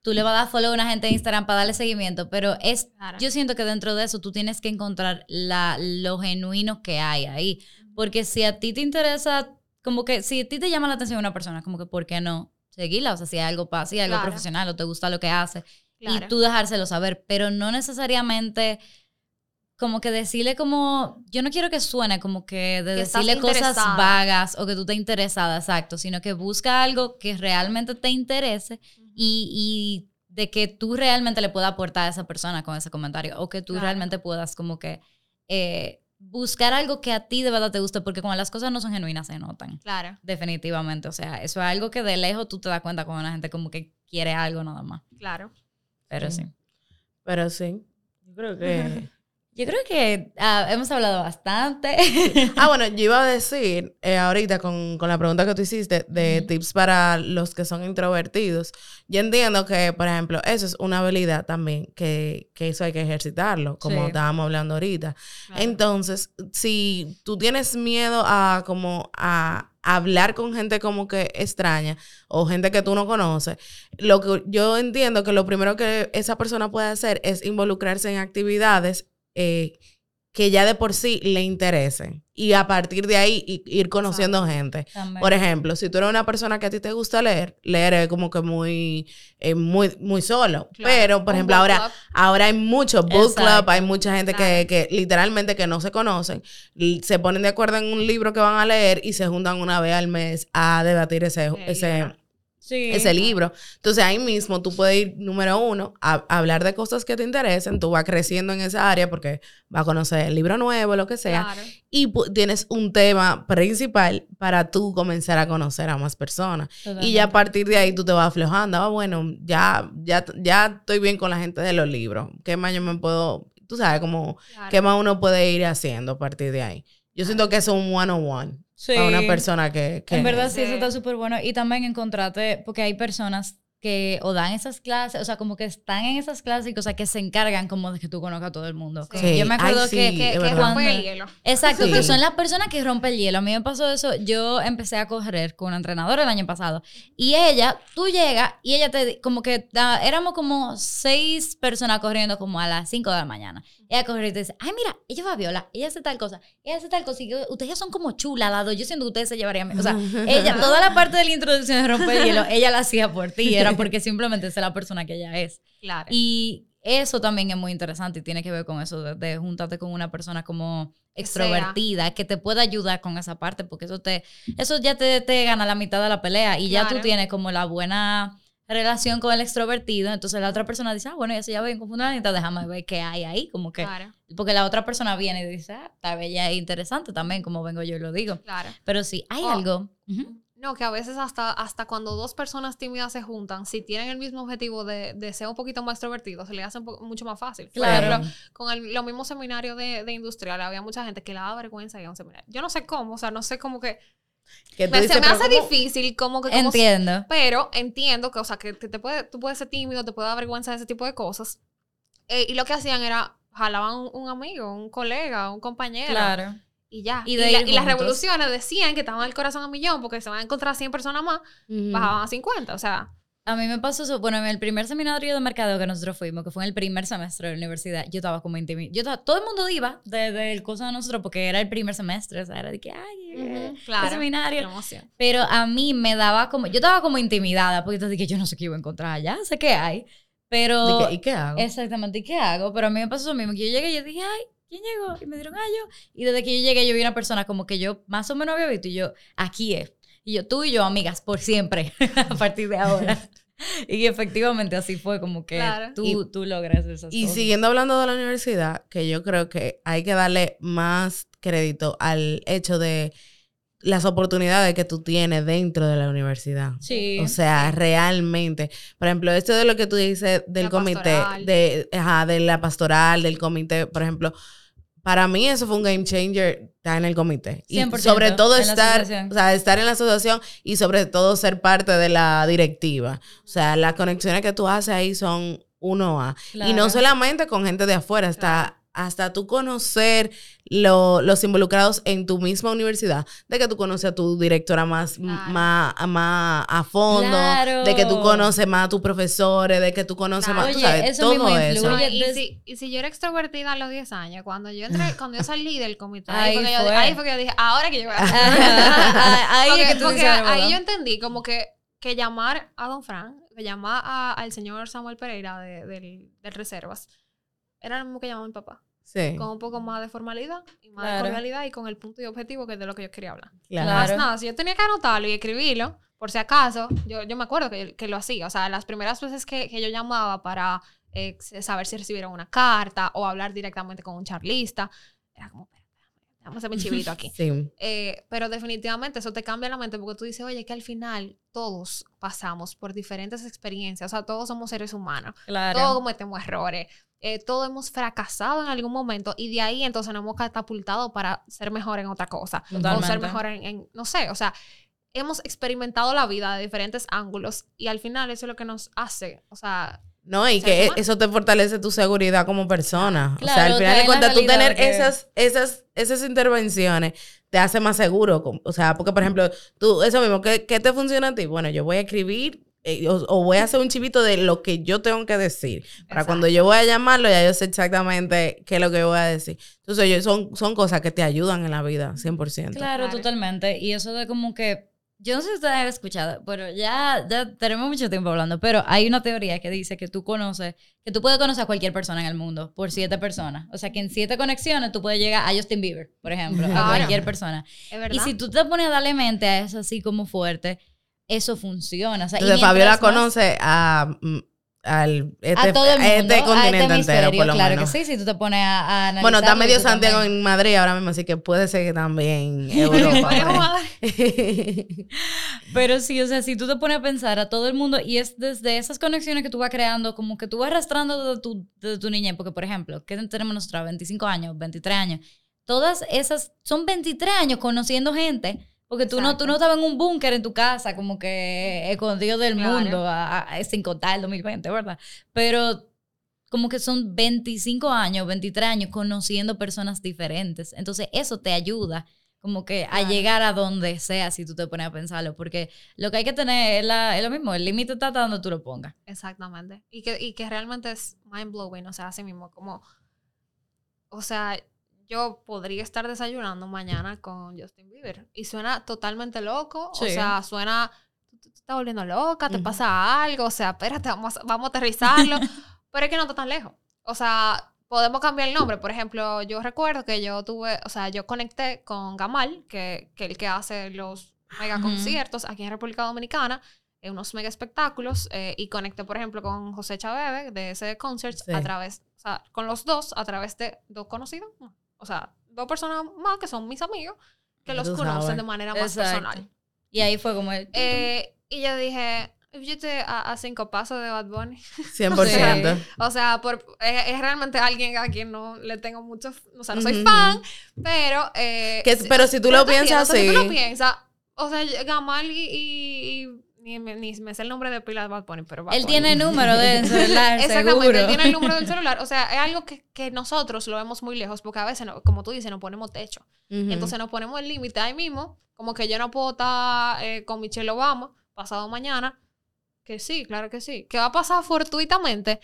tú le vas a dar follow a una gente de Instagram para darle seguimiento, pero es Claro. yo siento que dentro de eso tú tienes que encontrar la, lo genuino que hay ahí. Porque si a ti te interesa, como que si a ti te llama la atención una persona, como que ¿por qué no? Seguirla, o sea, si hay algo para si hay algo Claro. profesional o te gusta lo que hace Claro. y tú dejárselo saber, pero no necesariamente como que decirle como, yo no quiero que suene como que de Que decirle cosas vagas o que tú estés interesada, exacto, sino que busca algo que realmente te interese y, y de que tú realmente le puedas aportar a esa persona con ese comentario o que tú Claro. realmente puedas como que eh, buscar algo que a ti de verdad te guste, porque cuando las cosas no son genuinas se notan. Claro, Definitivamente, o sea, eso es algo que de lejos tú te das cuenta cuando la gente como que quiere algo nada más. claro. Pero Sí. sí. Pero sí. Yo creo que. [LAUGHS] Yo creo que ah, hemos hablado bastante. [LAUGHS] ah, bueno, yo iba a decir eh, ahorita con, con la pregunta que tú hiciste de tips para los que son introvertidos. Yo entiendo que, por ejemplo, eso es una habilidad también, que, que eso hay que ejercitarlo, como Sí. estábamos hablando ahorita. claro. Entonces, si tú tienes miedo a como a hablar con gente como que extraña o gente que tú no conoces, lo que yo entiendo que lo primero que esa persona puede hacer es involucrarse en actividades eh, que ya de por sí le interesen y a partir de ahí ir conociendo gente. También. Por ejemplo, si tú eres una persona que a ti te gusta leer, leer es como que muy, eh, muy, muy solo. Claro. Pero, por Un ejemplo, ahora, club. ahora hay muchos book Exacto. club, hay mucha gente que, que literalmente que no se conocen, se ponen de acuerdo en un libro que van a leer y se juntan una vez al mes a debatir ese, Sí, ese, literal. Sí. ese libro. Entonces ahí mismo tú puedes ir, número uno, a, a hablar de cosas que te interesen, tú vas creciendo en esa área porque vas a conocer el libro nuevo, lo que sea, Claro. y tienes un tema principal para tú comenzar a conocer a más personas. Y ya a partir de ahí tú te vas aflojando. Ah, bueno, ya, ya, ya estoy bien con la gente de los libros. ¿Qué más yo me puedo, tú sabes, como, claro. qué más uno puede ir haciendo a partir de ahí? Yo siento que eso es un one-on-one. Sí. A una persona que... que En verdad sí, eso está súper bueno. Y también encontrarte, porque hay personas que o dan esas clases, o sea, como que están en esas clases y cosas que se encargan como de que tú conozcas a todo el mundo. Sí. Yo me acuerdo Ay, sí, que, Que, rompe el hielo. Exacto, Sí. que son las personas que rompen el hielo. A mí me pasó eso. Yo empecé a correr con una entrenadora el año pasado. Y ella, tú llegas y ella te, como que da- éramos como seis personas corriendo como a las 5 de la mañana. Ella corre y te dice, ay, mira, ella va a viola, ella hace tal cosa, ella hace tal cosa. Y que ustedes son como chulas, las dos. Yo siento que ustedes se llevarían. O sea, [LAUGHS] ella, toda la parte de la introducción de romper el hielo, ella la hacía por ti. Era porque simplemente es la persona que ella es. Claro. Y eso también es muy interesante y tiene que ver con eso de, de juntarte con una persona como sea. extrovertida que te pueda ayudar con esa parte porque eso te eso ya te, te gana la mitad de la pelea y ya tú tienes como la buena relación con el extrovertido entonces la otra persona dice ah bueno ya se ya ven con fulanita déjame ver qué hay ahí como que claro, porque la otra persona viene y dice ah tal vez ya es interesante también como vengo yo y lo digo claro. pero sí hay Oh. algo. No, que a veces hasta, hasta cuando dos personas tímidas se juntan, si tienen el mismo objetivo de, de ser un poquito más extrovertidos, se les hace mucho más fácil. Por Claro. ejemplo, con el, los mismos seminarios de, de industrial, había mucha gente que le daba vergüenza ir a un seminario. Yo no sé cómo, o sea, no sé cómo que... que Me, dices, se me hace ¿cómo? difícil como que... Como, entiendo pero entiendo que, o sea, que te, te puede, tú puedes ser tímido, te puede dar vergüenza de ese tipo de cosas. Eh, y lo que hacían era, jalaban un, un amigo, un colega, un compañero. claro Y ya. Y Y, de la- ir y las revoluciones decían que estaban el corazón a millón porque se van a encontrar 100 personas más, bajaban a 50. O sea, A mí me pasó eso, bueno, en el primer seminario de mercadeo que nosotros fuimos, que fue en el primer semestre de la universidad, yo estaba como intimidada. Yo estaba, todo el mundo iba desde el cosa de nosotros porque era el primer semestre, o sea, era de que, ay, eh, claro. el seminario. Pero a mí me daba como, yo estaba como intimidada porque yo dije, yo no sé qué iba a encontrar allá, sé qué hay, pero... ¿Y qué, y qué hago? Exactamente, ¿y qué hago? Pero a mí me pasó lo mismo, que yo llegué y yo dije, ay, ¿quién llegó? Y me dieron, ay, yo. Y desde que yo llegué, yo vi una persona como que yo más o menos había visto y yo, aquí es. Y yo, tú y yo, amigas, por siempre, [LAUGHS] a partir de ahora. [LAUGHS] y efectivamente así fue, como que Claro. tú, Y- tú logras esas Y cosas. siguiendo hablando de la universidad, que yo creo que hay que darle más crédito al hecho de las oportunidades que tú tienes dentro de la universidad. Sí. O sea, realmente. Por ejemplo, esto de lo que tú dices del La comité, pastoral. de, ajá, de la pastoral, del comité, por ejemplo, para mí eso fue un game changer estar en el comité. Y 100% sobre todo estar, o sea, estar en la asociación y sobre todo ser parte de la directiva. O sea, las conexiones que tú haces ahí son uno a. Y no solamente con gente de afuera, hasta, hasta tú conocer lo- los involucrados en tu misma universidad, de que tú conoces a tu directora más, Claro. más, más a fondo, Claro. de que tú conoces más a tus profesores, de que tú conoces Claro. más, tú Oye, sabes, eso todo mismo eso. No, y, si, y si yo era extrovertida a los 10 años, cuando yo entré, [LAUGHS] cuando yo salí del comité, ahí, Ahí fue que yo, ahí fue que yo dije, ahora que yo voy a hacer. [LAUGHS] Ahí porque es que tú porque ahí yo entendí como que, que llamar a Don Fran, que llamar a- al señor Samuel Pereira de, del, del Reservas, era lo mismo que llamaba mi papá. Sí, Con un poco más de formalidad y más Claro. de cordialidad y con el punto y objetivo que es de lo que yo quería hablar. claro. Claro. Más nada, si yo tenía que anotarlo y escribirlo, por si acaso, yo, yo me acuerdo que, que lo hacía. O sea, las primeras veces que, que yo llamaba para eh, saber si recibieron una carta o hablar directamente con un charlista, era como, déjame- déjame hacer mi [LAUGHS] chivito aquí. Sí. Eh, pero definitivamente eso te cambia la mente porque tú dices, oye, que al final todos pasamos por diferentes experiencias, o sea, todos somos seres humanos, Claro. todos cometemos errores, eh, todos hemos fracasado en algún momento y de ahí entonces nos hemos catapultado para ser mejor en otra cosa o ser Totalmente. mejor en, en- no sé, o sea, hemos experimentado la vida de diferentes ángulos y al final eso es lo que nos hace, o sea, No, y que humano. eso te fortalece tu seguridad como persona. o sea, Claro, al final de cuentas, tú tener que- esas, esas, esas intervenciones te hace más seguro. O sea, porque, por ejemplo, tú, eso mismo, ¿qué, qué te funciona a ti? Bueno, yo voy a escribir eh, o, o voy a hacer un chivito de lo que yo tengo que decir. Para Exacto. cuando yo voy a llamarlo, ya yo sé exactamente qué es lo que voy a decir. Entonces, yo, son, son cosas que te ayudan en la vida, 100%. Claro, Claro. totalmente. Y eso de como que, yo no sé si ustedes han escuchado, pero ya, ya tenemos mucho tiempo hablando, pero hay una teoría que dice que tú conoces, que tú puedes conocer a cualquier persona en el mundo por siete personas. O sea, que en siete conexiones tú puedes llegar a Justin Bieber, por ejemplo, a cualquier persona. es verdad. Y si tú te pones a darle mente a eso así como fuerte, eso funciona. O sea, y Entonces, Fabiola más- conoce a, mm, al, este, a todo el mundo, a este a este continente entero, por lo claro menos. que sí, si tú te pones a, a analizarlo. Bueno, está medio Santiago también- en Madrid ahora mismo, así que puede ser que también [LAUGHS] Europa. Pero sí, o sea, si tú te pones a pensar a todo el mundo y es desde esas conexiones que tú vas creando, como que tú vas arrastrando desde tu, desde tu niñez, porque por ejemplo, ¿qué tenemos nosotros? 25 años, 23 años. todas esas, son 23 años conociendo gente. Porque tú no, tú no estabas en un búnker en tu casa, como que escondido del Claro. mundo, a- a- sin contar el 2020, ¿verdad? Pero como que son 25 años, 23 años conociendo personas diferentes. Entonces eso te ayuda como que a Claro. llegar a donde sea si tú te pones a pensarlo. Porque lo que hay que tener es, la- es lo mismo, el límite está donde tú lo pongas. Exactamente. Y que, y que realmente es mind blowing, o sea, así mismo, como, o sea, yo podría estar desayunando mañana con Justin Bieber y suena totalmente loco, o sea, suena, tú tú te estás volviendo loca, te pasa algo, o sea, espérate, vamos, a- vamos a aterrizarlo, [LAUGHS] pero es que no está tan lejos. O sea, podemos cambiar el nombre. Por ejemplo, yo recuerdo que yo tuve, o sea, yo conecté con Gamal, que, que el que hace los mega conciertos aquí en República Dominicana, en unos mega espectáculos, eh, y conecté, por ejemplo, con José Chavebe de ese concert Sí. a través, o sea, con los dos, a través de dos conocidos, o sea, dos personas más que son mis amigos, que los tú conocen sabes. de manera más Exacto. personal. Y ahí fue como el... Eh, y yo dije, yo estoy a, a cinco pasos de Bad Bunny. 100%. [LAUGHS] O sea, por, es, es realmente alguien a quien no le tengo mucho, o sea, no soy fan, pero... eh, Que- pero si tú lo piensas o sea, Si tú lo así- piensas, o sea, Gamal y... y- y- ni, me- ni me sé el nombre de pila de Bad Bunny, pero Bad Él Bunny. tiene el número de [LAUGHS] celular, Exactamente, seguro. él tiene el número del celular. O sea, es algo que, que nosotros lo vemos muy lejos porque a veces, no- como tú dices, nos ponemos techo. Entonces nos ponemos el límite ahí mismo. Como que yo no puedo estar eh, con Michelle Obama pasado mañana. Que sí, claro que sí. ¿Qué va a pasar fortuitamente?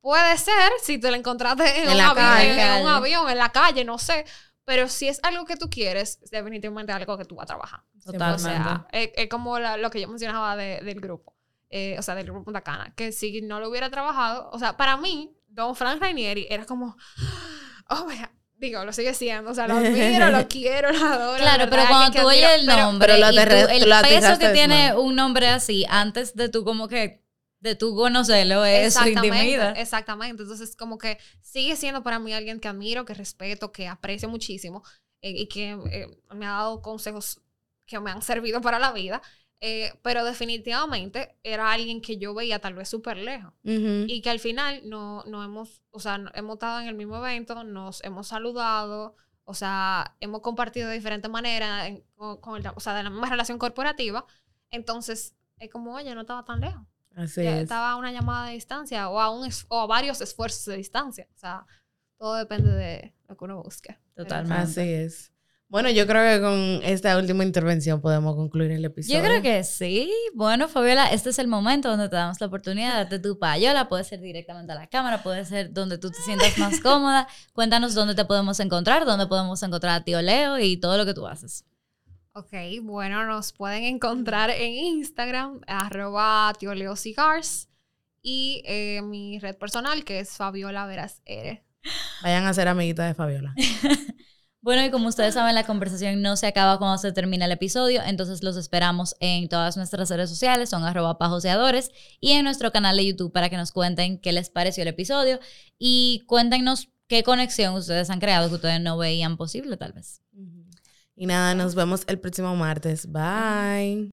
Puede ser si te la encontraste en, En un, la avión, calle. en- en un avión, en la calle, no sé. Pero si es algo que tú quieres, es definitivamente algo que tú vas a trabajar. O Totalmente. sea, es, es como la- lo que yo mencionaba de- del grupo. Eh, o sea, del grupo Punta Cana. Que si no lo hubiera trabajado, o sea, para mí, Don Frank Rainieri era como, [GASPS] oh, my God. digo, lo sigue siendo, o sea, lo admiro, lo [LAUGHS] quiero, lo adoro. Claro, pero cuando tú oyes el pero- nombre pero lo y tú- el peso que tiene mano. un nombre así antes de tú como que de tú conocerlo eso intimida. exactamente. Entonces, como que sigue siendo para mí alguien que admiro, que respeto, que aprecio muchísimo eh, y que eh, me ha dado consejos que me han servido para la vida. Eh, pero definitivamente era alguien que yo veía tal vez súper lejos y que al final no, no hemos, o sea, no- hemos estado en el mismo evento, nos hemos saludado, o sea, hemos compartido de diferentes maneras, en- con, con el- o sea, de la misma relación corporativa. Entonces, es como, oye, no estaba tan lejos. Así Ya es. estaba a una llamada de distancia o a, un es- o a varios esfuerzos de distancia. O sea, todo depende de lo que uno busque. Totalmente. Así es. Bueno, yo creo que con esta última intervención podemos concluir el episodio. Yo creo que sí. Bueno, Fabiola, este es el momento donde te damos la oportunidad de darte tu payola. Puede ser directamente a la cámara, puede ser donde tú te sientas más cómoda. Cuéntanos dónde te podemos encontrar, dónde podemos encontrar a tío Leo y todo lo que tú haces. Ok, bueno, nos pueden encontrar en Instagram, arroba Tío Leo Cigars, y eh, mi red personal, que es Fabiola Veras R. Vayan a ser amiguitas de Fabiola. [LAUGHS] Bueno, y como ustedes saben, la conversación no se acaba cuando se termina el episodio, entonces los esperamos en todas nuestras redes sociales, son arroba pajoseadores, y en nuestro canal de YouTube para que nos cuenten qué les pareció el episodio y cuéntenos qué conexión ustedes han creado que ustedes no veían posible tal vez. Y nada, nos vemos el próximo martes. Bye.